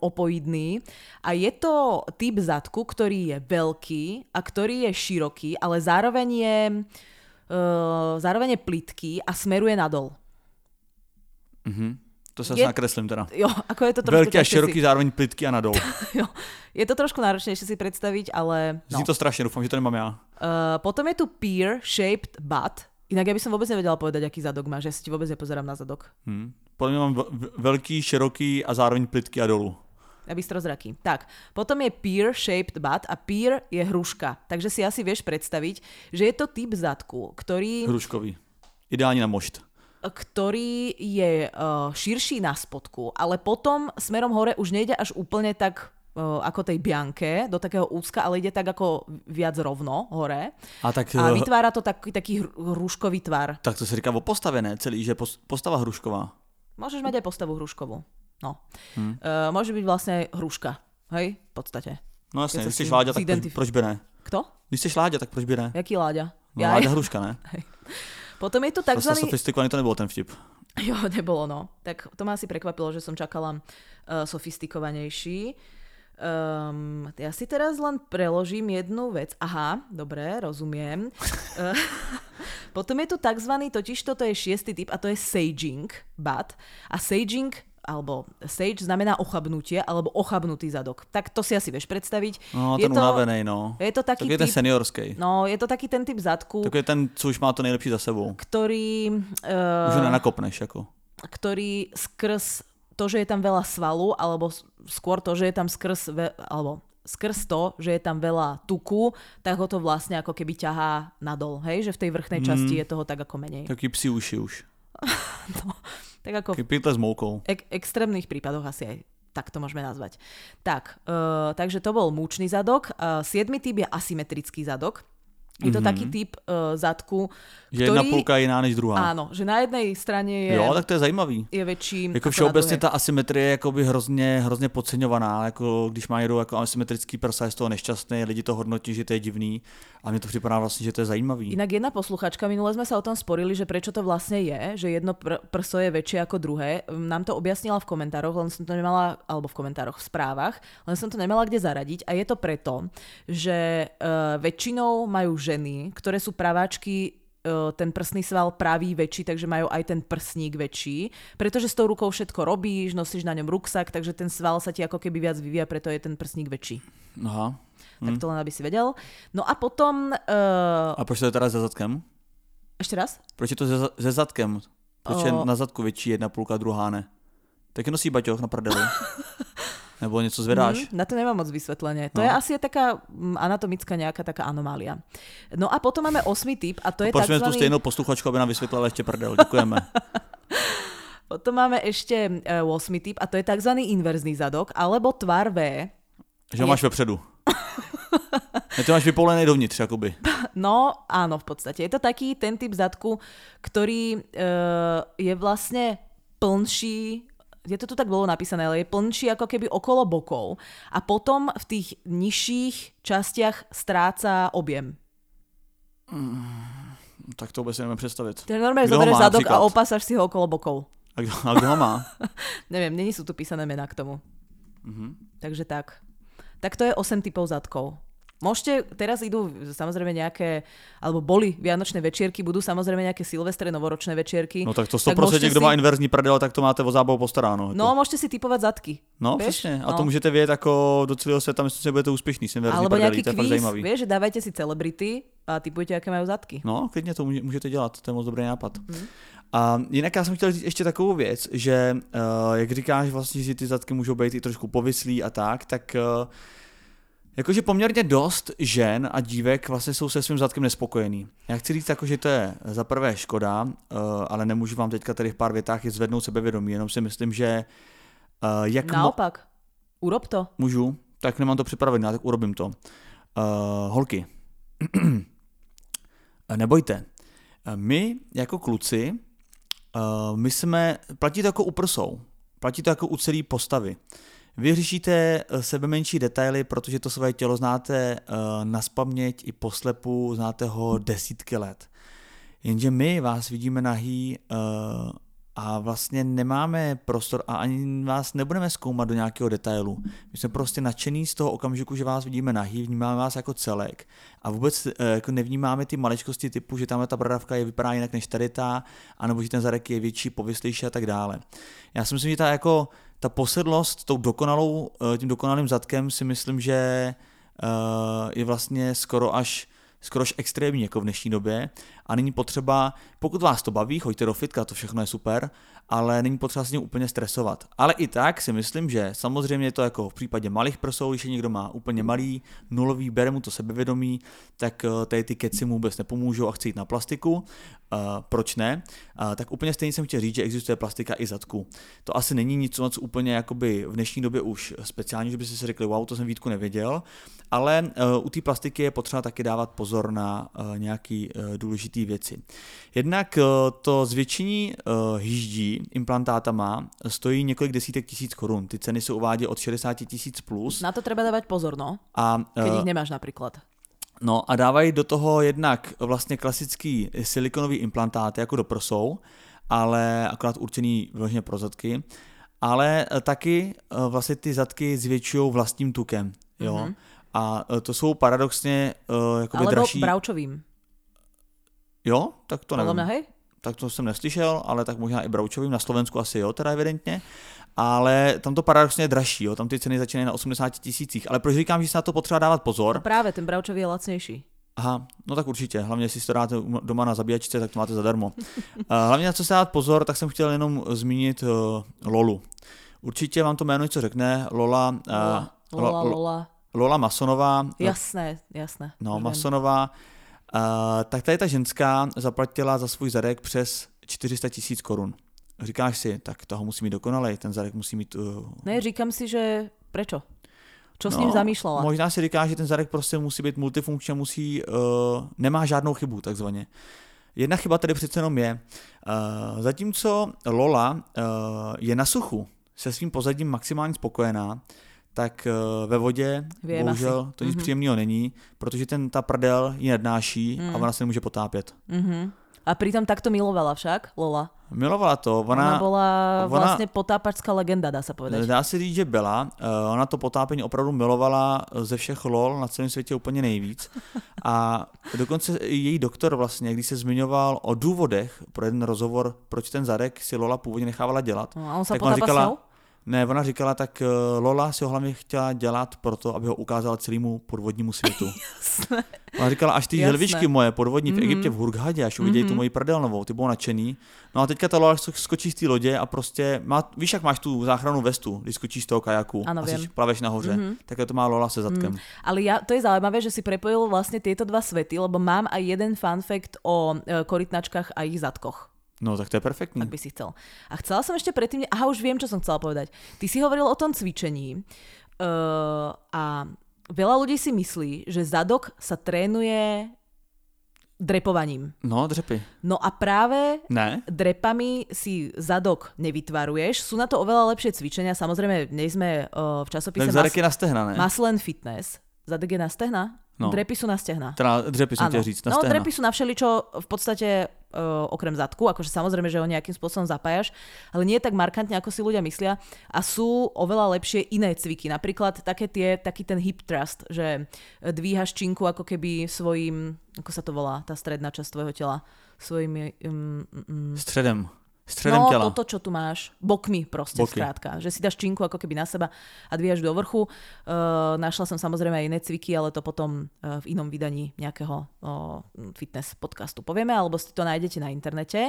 opoidný a je to typ zadku, ktorý je veľký a ktorý je široký, ale zároveň je, uh, zároveň je plitký a smeruje nadol. Mhm. To se Je- nakreslím teda. Jo, ako je to trošku Velký a široký, zároveň plitký a nadol. Si, jo, je to trošku náročnejšie si predstaviť, ale no. Zní to strašně, doufám, že to nemám já. Uh, potom je tu pear-shaped butt. Inak ja by som vôbec nevedela povedať, aký zadok máš. Ja si ti vôbec nepozerám na zadok. Hm. Podle mě mám v- v- velký, široký a zároveň plitký a dolů. Ja bystrozraký. Tak, potom je pear-shaped butt a pear je hruška. Takže si asi vieš predstaviť, že je to typ zadku, ktorý, Hruškový. Ideální na mošt. ktorý je uh, širší na spodku, ale potom smerom hore už nejde až úplne tak uh, ako tej bianke, do takého úzka, ale ide tak ako viac rovno hore. A tak, A eh, vytvára to taký, taký hr- hruškový tvar. tak to se říká postavené celý, že pos- postava hrušková. Môžeš mať aj postavu hruškovú. No. Hm. Uh, môže byť vlastne hruška. Hej, v podstate. No Keď sa jasně, když s jsi tím Láďa, tak proč, zidentif- proč by ne? Kto? Když jsi Láďa, tak proč by ne? Jaký Láďa? No, Jaj. Láďa hruška, ne? Potom je Zase takzvaný... sofistikovaný to nebyl ten vtip. Jo, nebolo, no. Tak to ma asi prekvapilo, že som čakala uh, sofistikovanejší. Um, ja si teraz len preložím jednu vec. Aha, dobre, rozumiem. Potom je tu takzvaný, totiž toto je šiestý typ a to je saging butt. A saging alebo sage znamená ochabnutie alebo ochabnutý zadok. Tak to si asi vieš predstaviť. No, je ten to, unavený, no. je to taký Tak je ten typ, seniorský. no, je to taký ten typ zadku, Tak je ten, co už má to nejlepší za sebou. ktorý, Už uh, nenakopneš, jako. ktorý skrz to, že je tam veľa svalu, alebo skôr to, že je tam skrz, ve, alebo skrz to, že je tam veľa tuku, tak ho to vlastne ako keby ťahá nadol, hej? Že v tej vrchnej časti Mm. je toho tak ako menej. Taký psi uši už. Tak ako Taký pytle s moukou. ek- extrémnych prípadoch asi aj tak to môžeme nazvať. Tak, uh, takže to bol múčný zadok. Uh, siedmy typ je asymetrický zadok. Je to mm-hmm. taký typ uh, zadku, že jedna půlka je jiná než druhá. Áno, že na jednej strane je... Jo, tak to je zajímavý. Je väčší Jako všeobecně ta asymetrie je jakoby hrozně, hrozně podceňovaná. Jako, když má někdo jako asymetrický prsa, je z toho nešťastný, lidi to hodnotí, že to je divný. A mně to připadá vlastně, že to je zajímavý. Inak jedna posluchačka, minule sme sa o tom sporili, že prečo to vlastne je, že jedno pr- prso je väčšie ako druhé. Nám to objasnila v komentároch, len som to nemala, alebo v komentároch, v správach, len som to nemala kde zaradiť. A je to preto, že uh, väčšinou majú ženy, ktoré sú praváčky ten prsný sval pravý väčší, takže majú aj ten prsník väčší. Pretože s tou rukou všetko robíš, nosíš na ňom ruksak, takže ten sval sa ti ako keby viac vyvíja, preto je ten prsník väčší. Aha. Tak hm. to len aby si vedel. No a potom... Uh... A proč to je teda za zadkem? Ešte raz? Proč je to ze, ze zadkem? Proč je na zadku větší jedna půlka, druhá ne? Taky nosí baťoch na prdeli. Nebo něco zvedáš? Mm, na to nemám moc vysvetlenie. To no. je asi taká mm, anatomická nejaká taká anomália. No a potom máme osmý typ a to je takzvaný... tu stejnou posluchačku, aby nám vysvetlila ešte prdel. Ďakujeme. potom máme ešte 8. E, typ a to je tzv. inverzný zadok alebo tvar V. Že ho máš vepředu. Ja to máš vypolené dovnitř, akoby. No, áno, v podstate. Je to taký ten typ zadku, ktorý uh, je vlastne plnší je to tu tak bolo napísané, ale je plnší ako keby okolo bokov a potom v tých nižších častiach stráca objem. Mm, tak to vôbec si neviem predstaviť. Je normálne zoberieš zadok napríklad? a opásaš si ho okolo bokov. A kto, a kto ho má? neviem, není sú tu písané mená k tomu. Mm-hmm. Takže tak. Tak to je 8 typov zadkov. Môžete, teraz idú samozrejme nejaké, alebo boli vianočné večierky, budú samozrejme nejaké silvestre, novoročné večierky. No tak to 100%, tak kto si... má inverzní prdel, tak to máte vo zábavu postaráno. No, môžete si typovať zadky. No, vieš? presne. A no. to môžete vieť ako do celého sveta, myslím, že budete úspešní s inverzní Alebo prdeli, nejaký kvíz, vieš, že dávajte si celebrity a typujete, aké majú zadky. No, klidně to můžete dělat, to je moc dobrý nápad. Hmm. A jinak já jsem chtěl říct ještě takovou věc, že uh, jak říkáš vlastně, že ty zadky můžou být i trošku povislí a tak, tak uh, Jakože poměrně dost žen a dívek vlastně jsou se svým zadkem nespokojený. Já chci říct, jako, že to je za prvé škoda, uh, ale nemůžu vám teďka tady v pár větách je zvednout sebevědomí, jenom si myslím, že uh, jak... Naopak, urob to. Můžu, tak nemám to připravené, tak urobím to. Uh, holky, nebojte, my jako kluci, my jsme, platí to jako u prsou, platí to jako u celé postavy. Vy řešíte eh, sebe menší detaily, protože to své tělo znáte uh, na spaměť i poslepu, znáte ho desítky let. Jenže my vás vidíme nahý uh, a vlastně nemáme prostor a ani vás nebudeme zkoumat do nějakého detailu. My jsme prostě nadšený z toho okamžiku, že vás vidíme nahý, vnímáme vás jako celek a vůbec jako nevnímáme ty maličkosti typu, že tam ta bradavka je vypadá jinak než tady ta, anebo že ten zadek je větší, povyslejší a tak dále. Já si myslím, že ta jako ta posedlost tou dokonalou, eh, tím dokonalým zadkem si myslím, že eh, je vlastně skoro až skoro až extrémní jako v dnešní době a není potřeba, pokud vás to baví, choďte do fitka, to všechno je super, ale není potřeba s tím úplně stresovat. Ale i tak si myslím, že samozřejmě to jako v případě malých prsou, když někdo má úplně malý, nulový, bere mu to sebevědomí, tak eh, tady ty keci mu vůbec nepomůžou a chce jít na plastiku. Uh, proč ne? Uh, tak úplně stejně jsem chtěl říct, že existuje plastika i zadku. To asi není nic moc úplně jakoby v dnešní době už speciální, že by si řekli, wow, to jsem Vítku nevěděl, ale uh, u té plastiky je potřeba taky dávat pozor na uh, nějaký uh, důležitý věci. Jednak to zvětšení hýždí implantátama stojí několik desítek tisíc korun. Ty ceny se uvádí od 60 tisíc plus. Na to treba dávať pozor, no. A, Keď ich nemáš například. No a dávají do toho jednak vlastně klasický silikonový implantáty jako do prsou, ale akorát určený vyloženě pro zadky, ale eh, taky eh, vlastně ty zadky zvětšují vlastním tukem, jo. Mm-hmm. A to jsou paradoxně uh, jakoby Alebo dražší... bravčovým. Jo? Tak to nevím. Hej? tak to jsem neslyšel, ale tak možná i Broučovým, na Slovensku asi jo, teda evidentně. Ale tam to paradoxně je dražší, jo, tam ty ceny začínají na 80 tisících. Ale proč říkám, že se na to potřeba dávat pozor? No právě, ten Broučový je lacnější. Aha, no tak určitě. Hlavně, jestli si to dáte doma na zabíjačce, tak to máte zadarmo. Hlavně na co se dát pozor, tak jsem chtěl jenom zmínit uh, Lolu. Určitě vám to jméno něco řekne. Lola. Uh, Lola, Lola, Lola. Lola Masonová. Jasné, jasné. No, Masonová. Uh, tak tady ta ženská zaplatila za svůj zadek přes 400 tisíc korun. Říkáš si, tak toho musí mít dokonalej, ten zadek musí mít... Uh... Ne, říkám si, že prečo? Čo s ním zamýšlela? Možná si říká, že ten zadek prostě musí být multifunkční, musí, uh, nemá žádnou chybu takzvaně. Jedna chyba tady přece jenom je, uh, zatímco Lola uh, je na suchu se svým pozadím maximálně spokojená, tak uh, ve vodě Viem bohužel asi. to nic Mhm. příjemného není, protože ten ta prdel ji nadnáší a Mm. ona se nemůže potápět. Mhm. A pritom takto milovala však, Lola. Milovala to, Ona, ona, bola ona- vlastne potápačská legenda, dá sa povedať. Dá se říct, že byla. Eh, Ona to potápění opravdu milovala ze všech lol na celém světě úplně nejvíc. A dokonce její doktor vlastně, když se zmiňoval o důvodech pro jeden rozhovor, proč ten zadek si Lola původně nechávala dělat, No, a on sa tak potápa s říkala, ňou? Ne, ona říkala, tak eh, Lola si ho hlavně chtěla dělat proto, aby ho ukázala celému podvodnímu světu. Ona říkala, až ty Jasné. želvičky moje podvodní v Mhm. Egyptě v Hurghadě, až uvidějí tu Mhm. moji prdelnovou, ty budou nadšený. No a teďka ta Lola sk- skočí z té lodě a prostě má, víš, jak máš tu záchranu vestu, když skočíš z toho kajaku Ano, a si plaveš nahoře, Mhm. tak to má Lola se zadkem. Ale ja, to je zaujímavé, že si prepojil vlastne tieto dva svety, lebo mám aj jeden fun fact o e, korytnačkách a ich zadkoch. No tak to je perfektní. ak by si chcel. A chcela som ešte predtým... Aha, už viem, čo som chcela povedať. Ty si hovoril o tom cvičení uh, a veľa ľudí si myslí, že zadok sa trénuje drepovaním. No, dřepy. No a práve Ne? drepami si zadok nevytvaruješ. Sú na to oveľa lepšie cvičenia. Samozrejme, nie sme uh, v časopise je na stehna, ne? Muscle and Fitness. Zadek je na stehna? No. Drepy sú na stehna. Teda jsem Áno. chtěl říct, na no, stehna. drepy sú na všeličo v podstate uh, okrem zadku, akože samozrejme, že ho nejakým spôsobom zapájaš, ale nie tak markantne, ako si ľudia myslia a sú oveľa lepšie iné cviky. Napríklad také tie, taký ten hip thrust, že dvíhaš činku ako keby svojim, ako sa to volá, tá stredná časť tvojho tela, svojimi... Um, um, Středem. Středem no, těla. toto, čo tu máš. Bokmi proste, Boky. skrátka. Že si dáš činku ako keby na seba a dvíjaš do vrchu. Uh, našla som samozrejme aj iné cviky, ale to potom uh, v inom vydaní nejakého uh, fitness podcastu povieme, alebo si to nájdete na internete.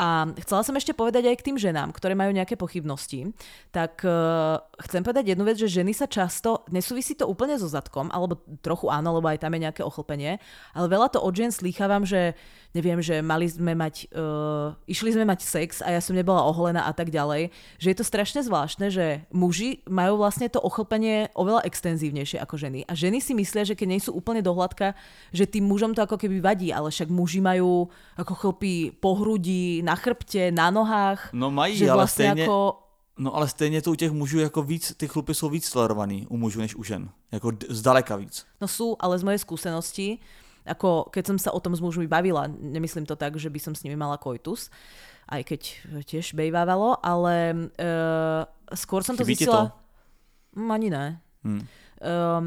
A chcela som ešte povedať aj k tým ženám, ktoré majú nejaké pochybnosti. Tak uh, chcem povedať jednu vec, že ženy sa často, nesúvisí to úplne so zadkom, alebo trochu áno, lebo aj tam je nejaké ochlpenie, ale veľa to od žien slýchávam, že neviem, že mali sme mať, uh, išli sme mať sex a ja som nebola oholená a tak ďalej, že je to strašne zvláštne, že muži majú vlastne to ochlpenie oveľa extenzívnejšie ako ženy. A ženy si myslia, že keď nie sú úplne dohľadka, že tým mužom to ako keby vadí, ale však muži majú ako chlpy po hrudi, na chrbte, na nohách. No mají, že ale vlastne stejně, ako... no ale stejně to u těch mužů jako víc, ty chlupy jsou víc tolerovaný u mužů než u žen. Jako zdaleka víc. No sú, ale z mojej skúsenosti, ako keď som sa o tom s mužmi bavila, nemyslím to tak, že by som s nimi mala koitus, aj keď tiež bejvávalo, ale uh, skôr som to Chybí ti zistila... to? Mm, ani ne. Hm. Um,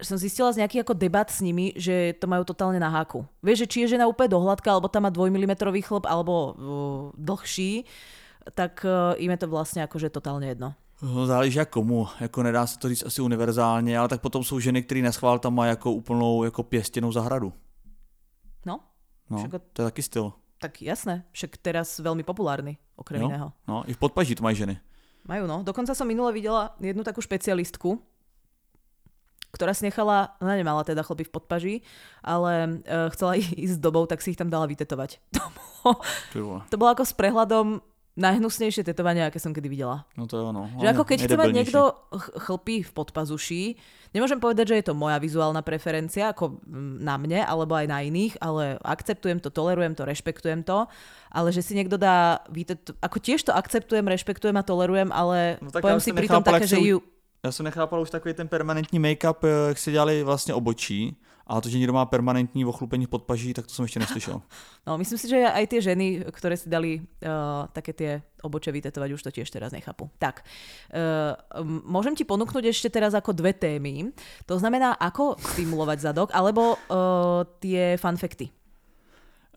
som zistila z nejakých ako debat s nimi, že to majú totálne na háku. Vieš, že či je žena úplne dohľadká, alebo tam má dvojmilimetrový chlop, alebo uh, dlhší, tak uh, im je to vlastne akože totálne jedno. No, záleží jak komu, jako nedá se to říct asi univerzálně, ale tak potom jsou ženy, které neschvál tam mají jako úplnou jako pěstěnou zahradu. No, No, to je taky styl. Tak jasné. Však teraz veľmi populárny, okrem Jo. iného. No, i v podpaží to mají ženy. Majú, no. Dokonca som minule videla jednu takú špecialistku, ktorá si nechala, ona nemala teda chlopy v podpaží, ale uh, chcela ísť s dobou, tak si ich tam dala vytetovať. To bolo, to bolo ako s prehľadom najhnusnejšie tetovanie, aké som kedy videla. No to jo, no. Že ako keď chce mať niekto ch- chlpy v podpazuši, nemôžem povedať, že je to moja vizuálna preferencia, ako na mne, alebo aj na iných, ale akceptujem to, tolerujem to, rešpektujem to, ale že si niekto dá, víte, ako tiež to akceptujem, rešpektujem a tolerujem, ale No tak poviem si pritom také, že ju... Já jsem nechápal už takový ten permanentní make-up, eh, jak si dělali vlastně obočí, a to, že někdo má permanentní ochlupení v podpaží, tak to jsem ještě neslyšel. No, myslím si, že aj tie ženy, ktoré si dali uh, také tie oboče vytetovať, už to tiež teraz nechápu. Tak, uh, môžem ti ponúknuť ešte teraz ako dve témy. To znamená, ako stimulovať zadok, alebo uh, tie fanfekty.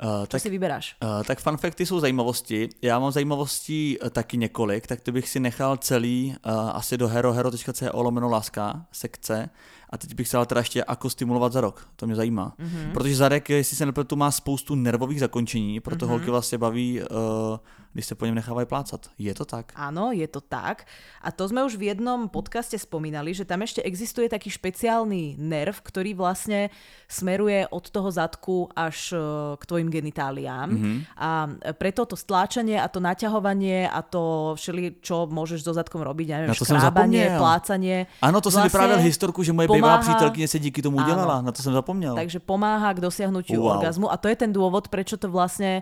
Uh, tak si vyberáš? Uh, tak fun facty jsou zajímavosti. Já mám zajímavostí uh, taky několik, tak to bych si nechal celý uh, asi do herohero.co lomeno láska sekce a teď bych se dal teda ještě jako stimulovat zadok. To mě zajímá. Mm-hmm. Protože zadek, jestli se nepletu, má spoustu nervových zakončení, proto mm-hmm. holky vlastně baví, uh, když se po něm nechávají plácat. Je to tak? Áno, je to tak. A to sme už v jednom podcaste spomínali, že tam ešte existuje taký špeciálny nerv, ktorý vlastne smeruje od toho zadku až e, k tvojim genitáliám. Mm-hmm. A preto to stláčanie a to naťahovanie a to všeli, čo môžeš so zadkom robiť, ja neviem, škrábanie, plácanie. Ano, to jsem vyprávěl historku, že moje bývalá pomáha- přítelkyně se díky tomu Áno. udělala. Na to jsem zapomněl. Takže pomáha k dosiahnutiu Wow. orgazmu a to je ten dôvod, prečo to vlastne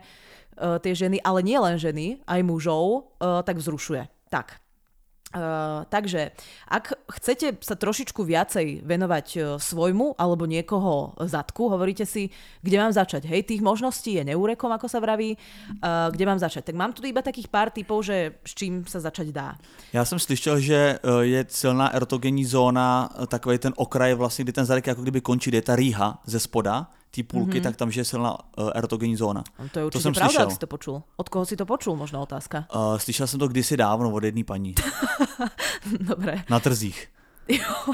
uh, tie ženy, ale nie len ženy, aj mužov, uh, tak vzrušuje. Tak. Uh, takže, ak chcete sa trošičku viacej venovať uh, svojmu alebo niekoho zadku, hovoríte si, kde mám začať. Hej, tých možností je neúrekom, ako sa vraví. Uh, kde mám začať? Tak mám tu iba takých pár typov, že s čím sa začať dá. Já jsem slyšel, že eh, je silná erotogenní zóna, eh, takový ten okraj vlastně, kdy ten zadek jako kdyby končí, kde je ta rýha ze spoda, ty půlky, mm-hmm. tak tam že je silná eh, erotogenní zóna. To je To určite jsem pravda, slyšel. ak si to počul. Od koho si to počul, možno otázka. Uh, slyšel jsem to kdysi dávno od jedné paní Dobre. na trzích.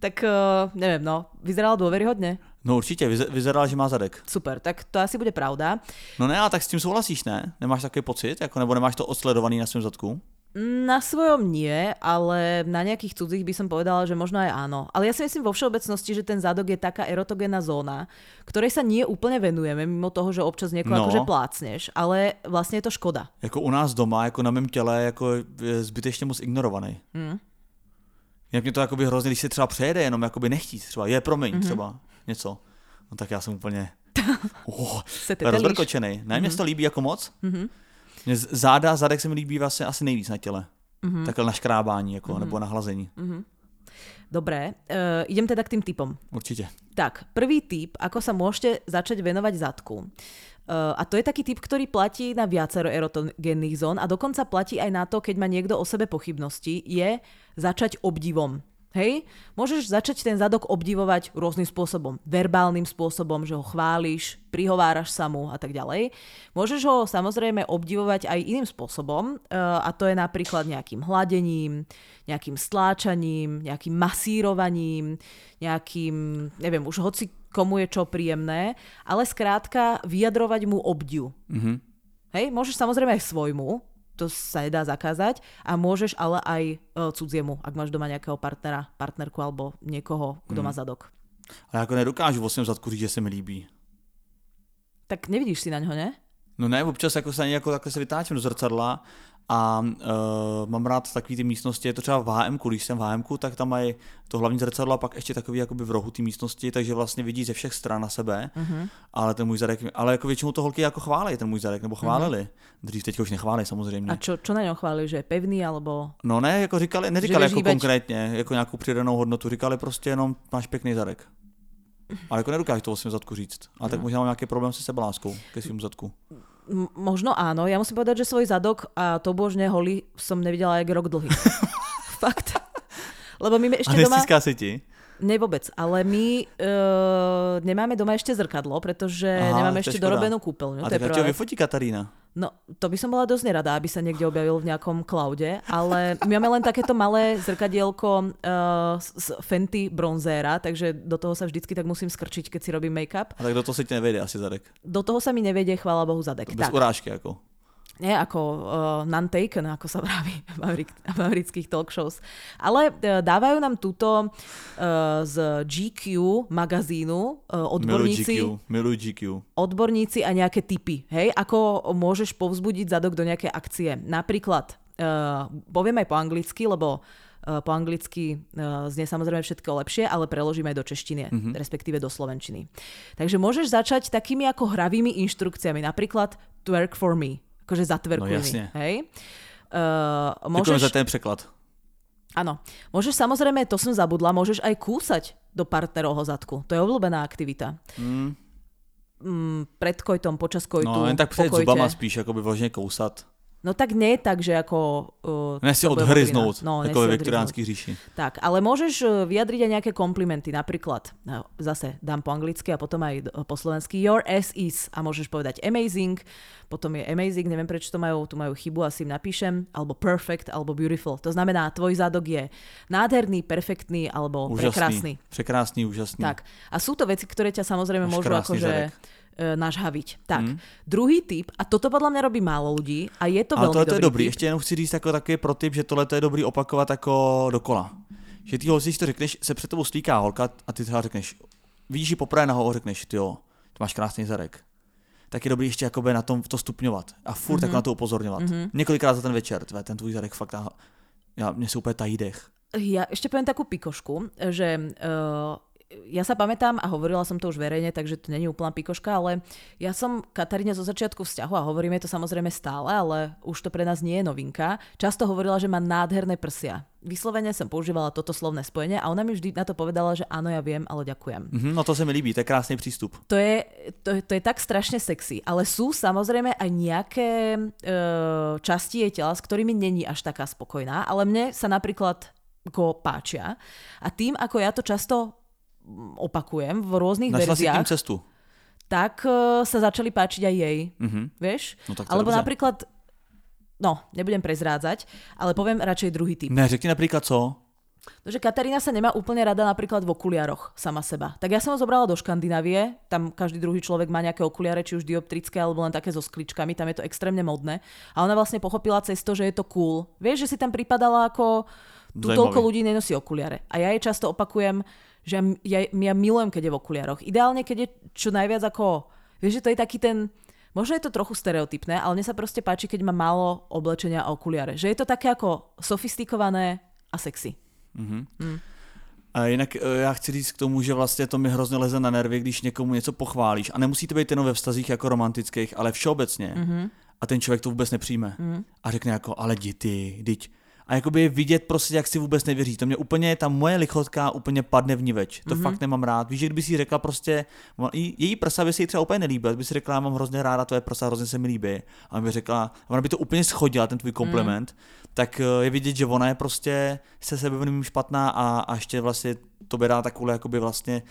Tak uh, neviem, no, vyzeralo dôveryhodne. No určitě, vyze- vyzerala, že má zadek. Super, tak to asi bude pravda. No ne, ale tak s tím souhlasíš, ne? Nemáš takový pocit? Jako, nebo nemáš to odsledovaný na svém zadku? Na svojom nie, ale na nejakých cudzích by som povedala, že možno aj áno. Ale ja si myslím vo všeobecnosti, že ten zadok je taká erotogénna zóna, ktorej sa nie úplne venujeme, mimo toho, že občas niekoho No. akože plácneš, ale vlastne je to škoda. Jako u nás doma, jako na mém těle, jako je zbytečně moc ignorovaný. Mm. Jak mě to jakoby hrozně, když se třeba přejede, jenom jakoby nechtít, třeba je promiň, Mhm. mm-hmm. třeba něco. No tak já jsem úplně oh, rozbrkočený. Ne, mně se to líbí jako moc. Mhm. Záda, zadek se mi líbí vlastně asi nejvíc na těle. Mhm. Mm-hmm. Takhle na škrábání, jako, mm-hmm. nebo na hlazení. Mm-hmm. Dobre, uh, idem teda k tým typom. Určitě. Tak, prvý typ, ako sa môžete začať venovať zadku. Uh, a to je taký typ, ktorý platí na viacero erotogénnych zón a dokonca platí aj na to, keď má niekto o sebe pochybnosti, je začať obdivom. Hej? Môžeš začať ten zadok obdivovať rôznym spôsobom. Verbálnym spôsobom, že ho chváliš, prihováraš sa mu a tak ďalej. Môžeš ho samozrejme obdivovať aj iným spôsobom uh, a to je napríklad nejakým hladením, nejakým stláčaním, nejakým masírovaním, nejakým, neviem, už hoci komu je čo príjemné, ale skrátka vyjadrovať mu obdiv. Mm-hmm. Hej, môžeš samozrejme aj svojmu, to sa nedá zakázať, a môžeš ale aj e, cudziemu, ak máš doma nejakého partnera, partnerku alebo niekoho, kto má zadok. A jako nedokážu svém zadku říct, že se mi líbí. Tak nevidíš si na ňo, ne? No ne, občas jako se jako takhle se vytáčím do zrcadla a uh, mám rád takový ty místnosti, je to třeba v HM, když jsem v HM, tak tam mají to hlavní zrcadlo a pak ještě takový jakoby v rohu té místnosti, takže vlastně vidí ze všech stran na sebe, uh-huh. ale ten můj zadek, ale jako většinou to holky jako chválí ten můj zadek, nebo chválili. Uh-huh. Dřív teďka už nechválí samozřejmě. A čo, čo na ňom chválili, že je pevný alebo... No ne, jako říkali, neříkali jako konkrétně, jako nějakou přidanou hodnotu, říkali prostě jenom máš pěkný zadek. Ale jako nedokážu to o svém zadku říct. Ale tak možná mám nějaký problém se sebeláskou ke svým zadku. Možno áno, ja musím povedať, že svoj zadok a to božne holý som nevidela aj rok dlhý. Fakt. Lebo my A ešte doma... nestiská se ti? Ne vôbec, ale my uh, nemáme doma ešte zrkadlo, pretože Aha, nemáme ešte škoda. dorobenú kúpeľňu. A to tak vyfotí Katarína. No, to by som bola dosť nerada, aby sa niekde objavil v nejakom cloude, ale my máme len takéto malé zrkadielko uh, z Fenty bronzéra, takže do toho sa vždycky tak musím skrčiť, keď si robím make-up. A tak do toho se ti nevejde asi zadek. Do toho sa mi nevedie, chvála Bohu, zadek. Bez Tak. urážky jako. Nie ako uh, non-taken, ako sa vraví v, amerických talk shows. Ale uh, dávajú nám túto uh, z GQ magazínu uh, odborníci, GQ. Miluji GQ. odborníci a nejaké tipy. Hej, ako môžeš povzbudiť zadok do nejaké akcie. Napríklad, uh, poviem aj po anglicky, lebo uh, po anglicky uh, znie samozrejme všetko lepšie, ale preložím aj do češtiny, mm-hmm. respektíve do slovenčiny. Takže môžeš začať takými ako hravými inštrukciami, napríklad twerk for me, akože zatverkuj No jasne. Hej? Uh, môžeš, za ten překlad. áno, môžeš samozrejme, to som zabudla, môžeš aj kúsať do partnerovho zadku. To je obľúbená aktivita. Mm. Mm, pred kojtom, počas kojtu, No, jen tak kojte. zubama spíš, jako by vložně kousat. No tak nie tak, že ako... Uh, Ne si to bude odhryznout, mokrina. no, jako ve nesi viktoriánský říši. Tak, ale môžeš uh, vyjadriť aj nejaké komplimenty. Napríklad, no, zase dám po anglicky a potom aj po slovensky, your ass is a môžeš povedať amazing, potom je amazing, neviem prečo to majú, tu majú chybu, asi im napíšem, alebo perfect, alebo beautiful. To znamená, tvoj zadok je nádherný, perfektný, alebo Úžasný. prekrásny. Překrásný, úžasný. Tak. A sú to veci, ktoré ťa samozrejme Máš môžu akože zadek. E, nažhaviť. Tak, mm. druhý typ, a toto podľa mňa robí málo ľudí a je to Ale veľmi tohle to je dobrý dobrý. typ. Ještě jenom chci říct jako takový pro tip, že tohle to je dobrý opakovat jako dokola. Že ty holci, když to řekneš, se před tebou slíká holka a ty třeba řekneš, vidíš ji poprvé na ho, řekneš, ty jo, ty máš krásný zadek. tak je dobrý ještě jakoby na tom to stupňovat a furt mm-hmm. na to upozorňovat. Mm-hmm. Několikrát za ten večer, tvé, ten tvůj zadek fakt, já, mě se úplně tají dech. Ja ešte poviem takú pikošku, že uh, ja sa pamätám a hovorila som to už verejne, takže to není úplná pikoška, ale ja som Kataríne zo začiatku vzťahu a hovoríme to samozrejme stále, ale už to pre nás nie je novinka. Často hovorila, že má nádherné prsia. Vyslovene som používala toto slovné spojenie a ona mi vždy na to povedala, že áno, ja viem, ale ďakujem. Mm-hmm, no to sa mi líbí, to je krásny prístup. To je, to, to je tak strašne sexy, ale sú samozrejme aj nejaké e, časti jej tela, s ktorými není až taká spokojná, ale mne sa napríklad ko páčia. A tým, ako ja to často opakujem v rôznych Našla verziách. si tým cestu. Tak uh, sa začali páčiť aj jej. Mm-hmm. Vieš? No, tak Alebo dobře. napríklad, no, nebudem prezrádzať, ale poviem radšej druhý typ. Ne, řekni napríklad co? No, že Katarína sa nemá úplne rada napríklad v okuliároch sama seba. Tak ja som ho zobrala do Škandinávie, tam každý druhý človek má nejaké okuliare, či už dioptrické, alebo len také so skličkami, tam je to extrémne modné. A ona vlastne pochopila cesto, že je to cool. Vieš, že si tam pripadala ako tu toľko ľudí nenosí okuliare. A ja jej často opakujem, že ja, ja milujem, keď je v okuliaroch. Ideálne, keď je čo najviac ako... Vieš, že to je taký ten... Možno je to trochu stereotypné, ale mne sa proste páči, keď má málo oblečenia a okuliare. Že je to také ako sofistikované a sexy. Mm-hmm. Mm. A jinak eh, já chci říct k tomu, že vlastně to mi hrozně leze na nervy, když někomu něco pochválíš. A nemusí to být jenom ve vztazích jako romantických, ale všeobecně. Mm-hmm. A ten člověk to vůbec nepřijme. Mm. A řekne jako, ale děti, teď. A jakoby vidět prostě, jak si vůbec nevěří. To mě úplně, ta moje lichotka úplně padne v ní več. To mm-hmm. fakt nemám rád. Víš, že kdyby si řekla prostě, jí- její prsa by si jí třeba úplně nelíbila, by si řekla, já mám hrozně ráda tvoje prsa, hrozně se mi líbí. A ona by řekla, ona by to úplně schodila, ten tvůj komplement, mm. tak eh, je vidět, že ona je prostě se sebevědomím špatná a, a ještě vlastně to by dá takovou jakoby vlastně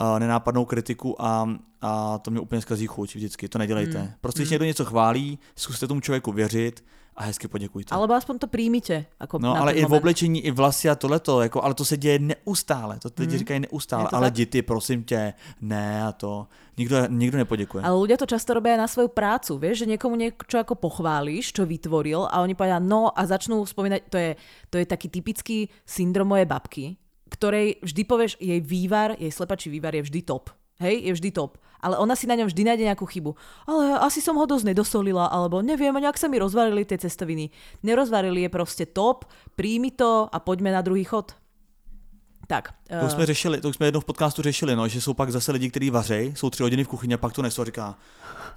uh, nenápadnou kritiku a, a to mě úplně zkazí chuť vždycky, to nedělejte. Mm. Prostě když někdo něco chválí, zkuste tomu člověku věřit a hezky poděkujte. Alebo aspoň to príjmite. Ako No, ale i v oblečení, i vlasy a tohleto, jako, ale to se děje neustále, to lidi říkají neustále, ale tak? děti, prosím tě, ne a to, nikdo, nikdo nepoděkuje. Ale ľudia to často robia aj na svoju prácu, vieš, že niekomu niečo ako pochváliš, čo vytvoril a oni povedia no a začnú spomínať, to je, to je taký typický syndrom mojej babky, ktorej vždy povieš, jej vývar, jej slepačí vývar je vždy top. Hej, je vždy top. Ale ona si na ňom vždy nájde nejakú chybu. Ale asi som ho dosť nedosolila, alebo neviem, nejak sa mi rozvarili tie cestoviny. Nerozvarili je proste top, príjmi to a poďme na druhý chod. Tak. To už jsme řešili, to už jsme jednou v podcastu řešili, no, že jsou pak zase lidi, kteří vařejí, jsou tři hodiny v kuchyni a pak to nesou a říká,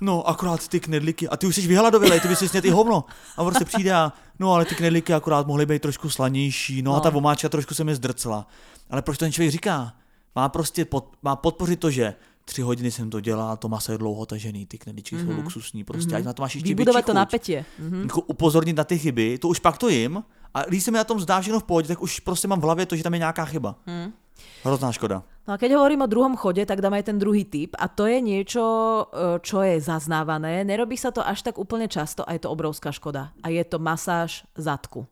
no akorát ty knedlíky, a ty už jsi vyhladovělej, ty bys si i hovno. A prostě přijde a, no ale ty knedlíky akorát mohly být trošku slanější, no, no. a ta vomáčka trošku se mi zdrcla. Ale proč to ten člověk říká? Má prostě pod, má podpořit to, že tři hodiny jsem to dělal, to maso je dlouho tažený, ty knedlíčky mm-hmm. jsou luxusní, prostě, mm-hmm. ať na to máš ještě Vybudovať větší to napätie. Mhm. Jako upozornit na ty chyby, to už pak to jim, a když se mi na tom zdá všechno v pohodě, tak už prostě mám v hlavě to, že tam je nějaká chyba. Mhm. Hrozná škoda. No a keď hovorím o druhom chode, tak dám aj ten druhý typ a to je niečo, e, čo je zaznávané. Nerobí sa to až tak úplne často a je to obrovská škoda. A je to masáž zadku.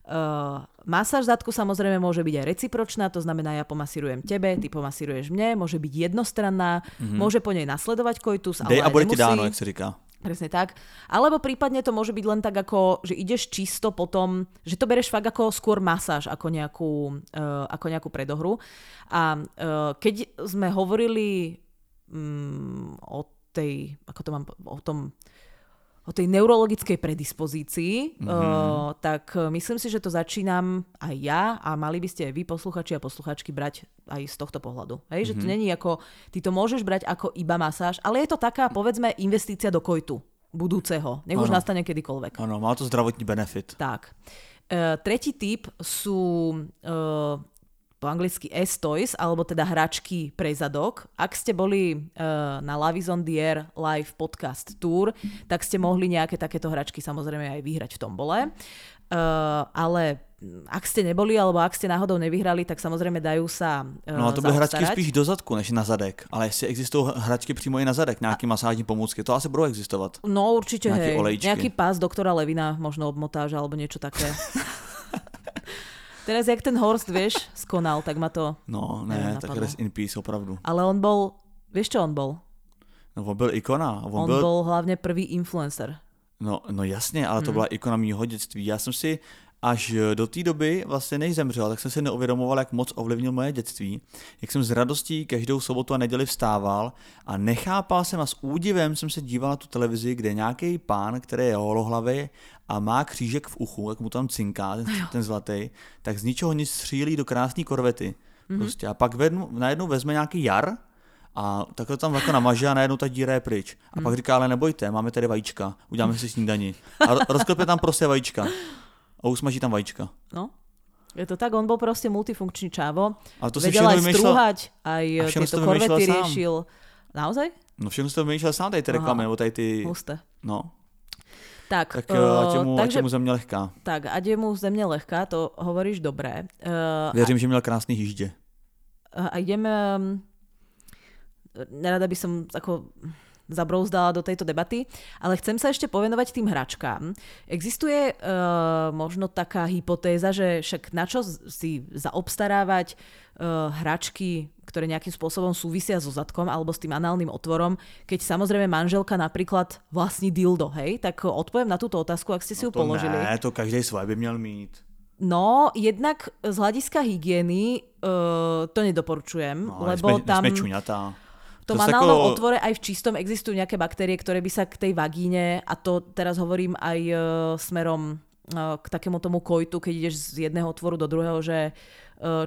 Uh, masáž zadku samozrejme môže byť aj recipročná, to znamená ja pomasírujem tebe, ty pomasíruješ mne, môže byť jednostranná, mm-hmm. môže po nej nasledovať koitus, ale Dej a bude ti dáno, jak se říká. Presne tak. Alebo prípadne to môže byť len tak ako, že ideš čisto potom, že to bereš fakt ako skôr masáž, ako nejakú, uh, ako nejakú predohru. A uh, keď sme hovorili um, o tej, ako to mám, o tom, o tej neurologickej predispozícii, mm-hmm. uh, tak myslím si, že to začínam aj ja a mali by ste aj vy, posluchači a posluchačky, brať aj z tohto pohľadu. Hej? Mm-hmm. Že to není ako, ty to môžeš brať ako iba masáž, ale je to taká, povedzme, investícia do kojtu budúceho. Nech už Áno. nastane kedykoľvek. Ano, má to zdravotní benefit. Tak. E, tretí typ sú e, po anglicky S-Toys, alebo teda hračky pre zadok. Ak ste boli e, na Love is on the Air live podcast tour, tak ste mohli nejaké takéto hračky samozrejme aj vyhrať v tombole. E, ale ak ste neboli, alebo ak ste náhodou nevyhrali, tak samozrejme dajú sa e, No a to byly hračky spíš do zadku, než na zadek. Ale jestli existují hračky přímo i na zadek, nějaký masážní pomůcky, to asi budou existovat. No určite, Nejaké hej. olejčky. Nejaký pás doktora Levina možno obmotáš, alebo niečo také. Teraz, jak ten Horst, vieš, skonal, tak ma to... No, ne, tak rest in peace, opravdu. Ale on bol... Vieš, čo on bol? No, on byl ikona. On, On byl, bol hlavne prvý influencer. No, no jasně, ale Hmm. to byla ikona mýho dětství. Já jsem si až do té doby, vlastně než zemřel, tak jsem si neuvědomoval, jak moc ovlivnil moje dětství, jak jsem s radostí každou sobotu a neděli vstával a nechápal jsem a s údivem jsem se díval na tu televizi, kde nějaký pán, který je holohlavý a má křížek v uchu, jak mu tam cinká, ten, ten zlatý, tak z ničeho nic střílí do krásné korvety. Mm-hmm. Prostě. A pak vednu, najednou vezme nějaký jar a takhle tam jako namaže a najednou ta díra je pryč. A hmm. pak říká, ale nebojte, máme tady vajíčka, uděláme si snídaní. A rozklepě tam prostě vajíčka. A usmaží tam vajíčka. No, je to tak, on bol proste multifunkčný čávo. A to si Vedel aj strúhať, aj tieto korvety riešil. Naozaj? No všechno si to vymýšlel sám, tady ty reklamy, nebo tady ty... Husté. No. Tak, tak uh, ať, mu, takže, ať mu země lehká. Tak, ať je mu země lehká, to hovoríš dobré. Uh, Věřím, a, že měl krásný hýždě. A idem, um, nerada by som ako zabrouzdala do tejto debaty, ale chcem sa ešte povenovať tým hračkám. Existuje uh, možno taká hypotéza, že však na čo si zaobstarávať uh, hračky, ktoré nejakým spôsobom súvisia so zadkom alebo s tým análnym otvorom, keď samozrejme manželka napríklad vlastní dildo, hej? Tak odpoviem na túto otázku, ak ste si no ju položili. Ne, to každý svoj by měl mít. No, jednak z hľadiska hygieny uh, to nedoporučujem, no, lebo sme, tam... Sme tom to análnom ako... otvore aj v čistom existujú nejaké baktérie, ktoré by sa k tej vagíne, a to teraz hovorím aj uh, smerom uh, k takému tomu kojtu, keď ideš z jedného otvoru do druhého, že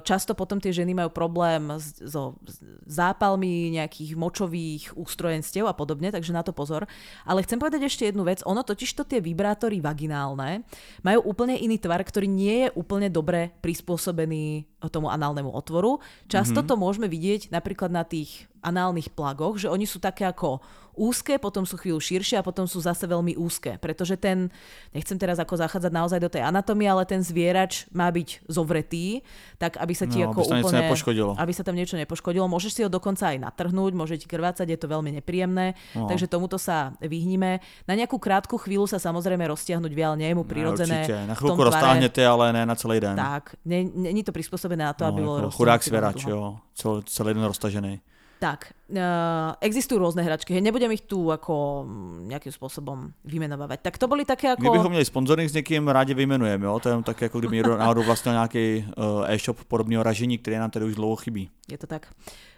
často potom tie ženy majú problém so zápalmi nejakých močových ústrojenstiev a podobne, takže na to pozor. Ale chcem povedať ešte jednu vec. Ono totiž to tie vibrátory vaginálne majú úplne iný tvar, ktorý nie je úplne dobre prispôsobený tomu análnemu otvoru. Často mm-hmm. to môžeme vidieť napríklad na tých análnych plagoch, že oni sú také ako úzke, potom sú chvíľu širšie a potom sú zase veľmi úzke. Pretože ten, nechcem teraz ako zachádzať naozaj do tej anatomie, ale ten zvierač má byť zovretý, tak aby sa ti no, ako aby úplne... nepoškodilo. Aby sa tam niečo nepoškodilo. Môžeš si ho dokonca aj natrhnúť, môže ti krvácať, je to veľmi nepríjemné, no. takže tomuto sa vyhnime. Na nejakú krátku chvíľu sa samozrejme roztiahnuť vie, ale nie je mu prirodzené. No, na chvíľku roztáhnete, ale ne na celý den. Tak, není to prispôsobené na to, no, aby bolo Chudák zvierač, jo, celý den roztažený. Tak, uh, existujú rôzne hračky, hej, nebudem ich tu ako mm, nejakým spôsobom vymenovávať. Tak to boli také ako... My bychom měli sponzoring s někým, rádi vymenujeme, jo? to je také, jako kdyby někdo náhodou vlastnil nějaký uh, e-shop podobného ražení, který nám tady už dlouho chybí. Je to tak.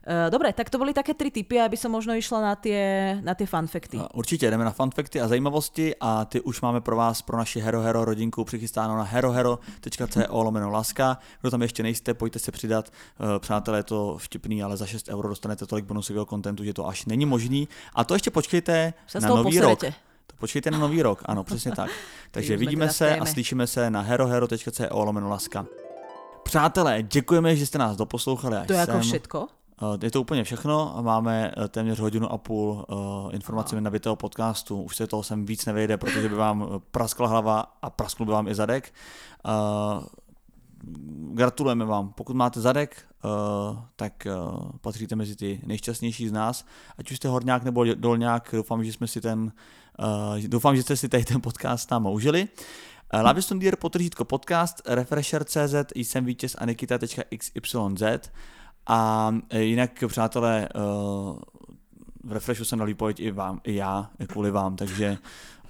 Uh, dobre, tak to boli také tri typy, aby som možno išla na tie, na tie fanfekty. Určitě, jdeme na fanfekty a zajímavosti a ty už máme pro vás, pro naši Hero Hero rodinku přichystáno na herohero.co lomeno laska. Kdo tam ještě nejste, pojďte se přidat. Uh, přátelé, je to vtipný, ale za 6 euro dostanete tolik bonusového kontentu, že to až není možný. A to ještě počkejte se na nový rok. To počkejte na nový rok, ano, přesně tak. Takže vidíme se a slyšíme se na herohero.co lomeno laska. Přátelé, děkujeme, že jste nás doposlouchali až To je jako všetko? Eh, je to úplně všechno. Máme eh, téměř hodinu a půl uh, informací na video podcastu. Už se toho sem víc nevejde, protože by vám praskla hlava a praskl by vám i zadek. Gratulujeme vám. Pokud máte zadek, uh, tak uh, patříte mezi ty nejšťastnější z nás. Ať už jste horňák nebo dolňák, doufám, že jsme si ten, uh, doufám, že jste si tady ten podcast nám užili. Uh, Laviston Deer potržítko podcast, Refresher.cz, jsem vítěz a nikita.xyz. A jinak, přátelé, v Refreshu jsem dal výpověď i vám, i já, i kvůli vám, takže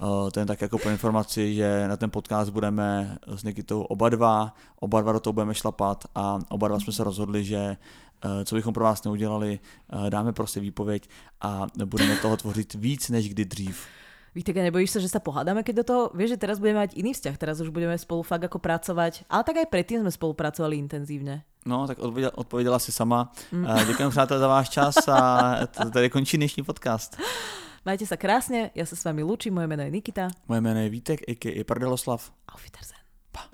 uh, to je tak jako pro informaci, že na ten podcast budeme s Nikitou oba dva, oba dva do toho budeme šlapat a oba dva jsme se rozhodli, že uh, co bychom pro vás neudělali, uh, dáme prostě výpověď a budeme toho tvořit víc než kdy dřív. Vítek, nebojíš sa, že sa pohádame, keď do toho, vieš, že teraz budeme mať iný vzťah, teraz už budeme spolu fakt ako pracovať, ale tak aj predtým sme spolupracovali intenzívne. No, tak odpověděla, odpověděla si sama. Mm. Děkujeme přátelé za váš čas a tady končí dnešní podcast. Majte sa krásne, ja sa s vami lúčim, moje meno je Nikita. Moje meno je Vítek, a.k.a. Prdeloslav. Auf Wiedersehen. Pa.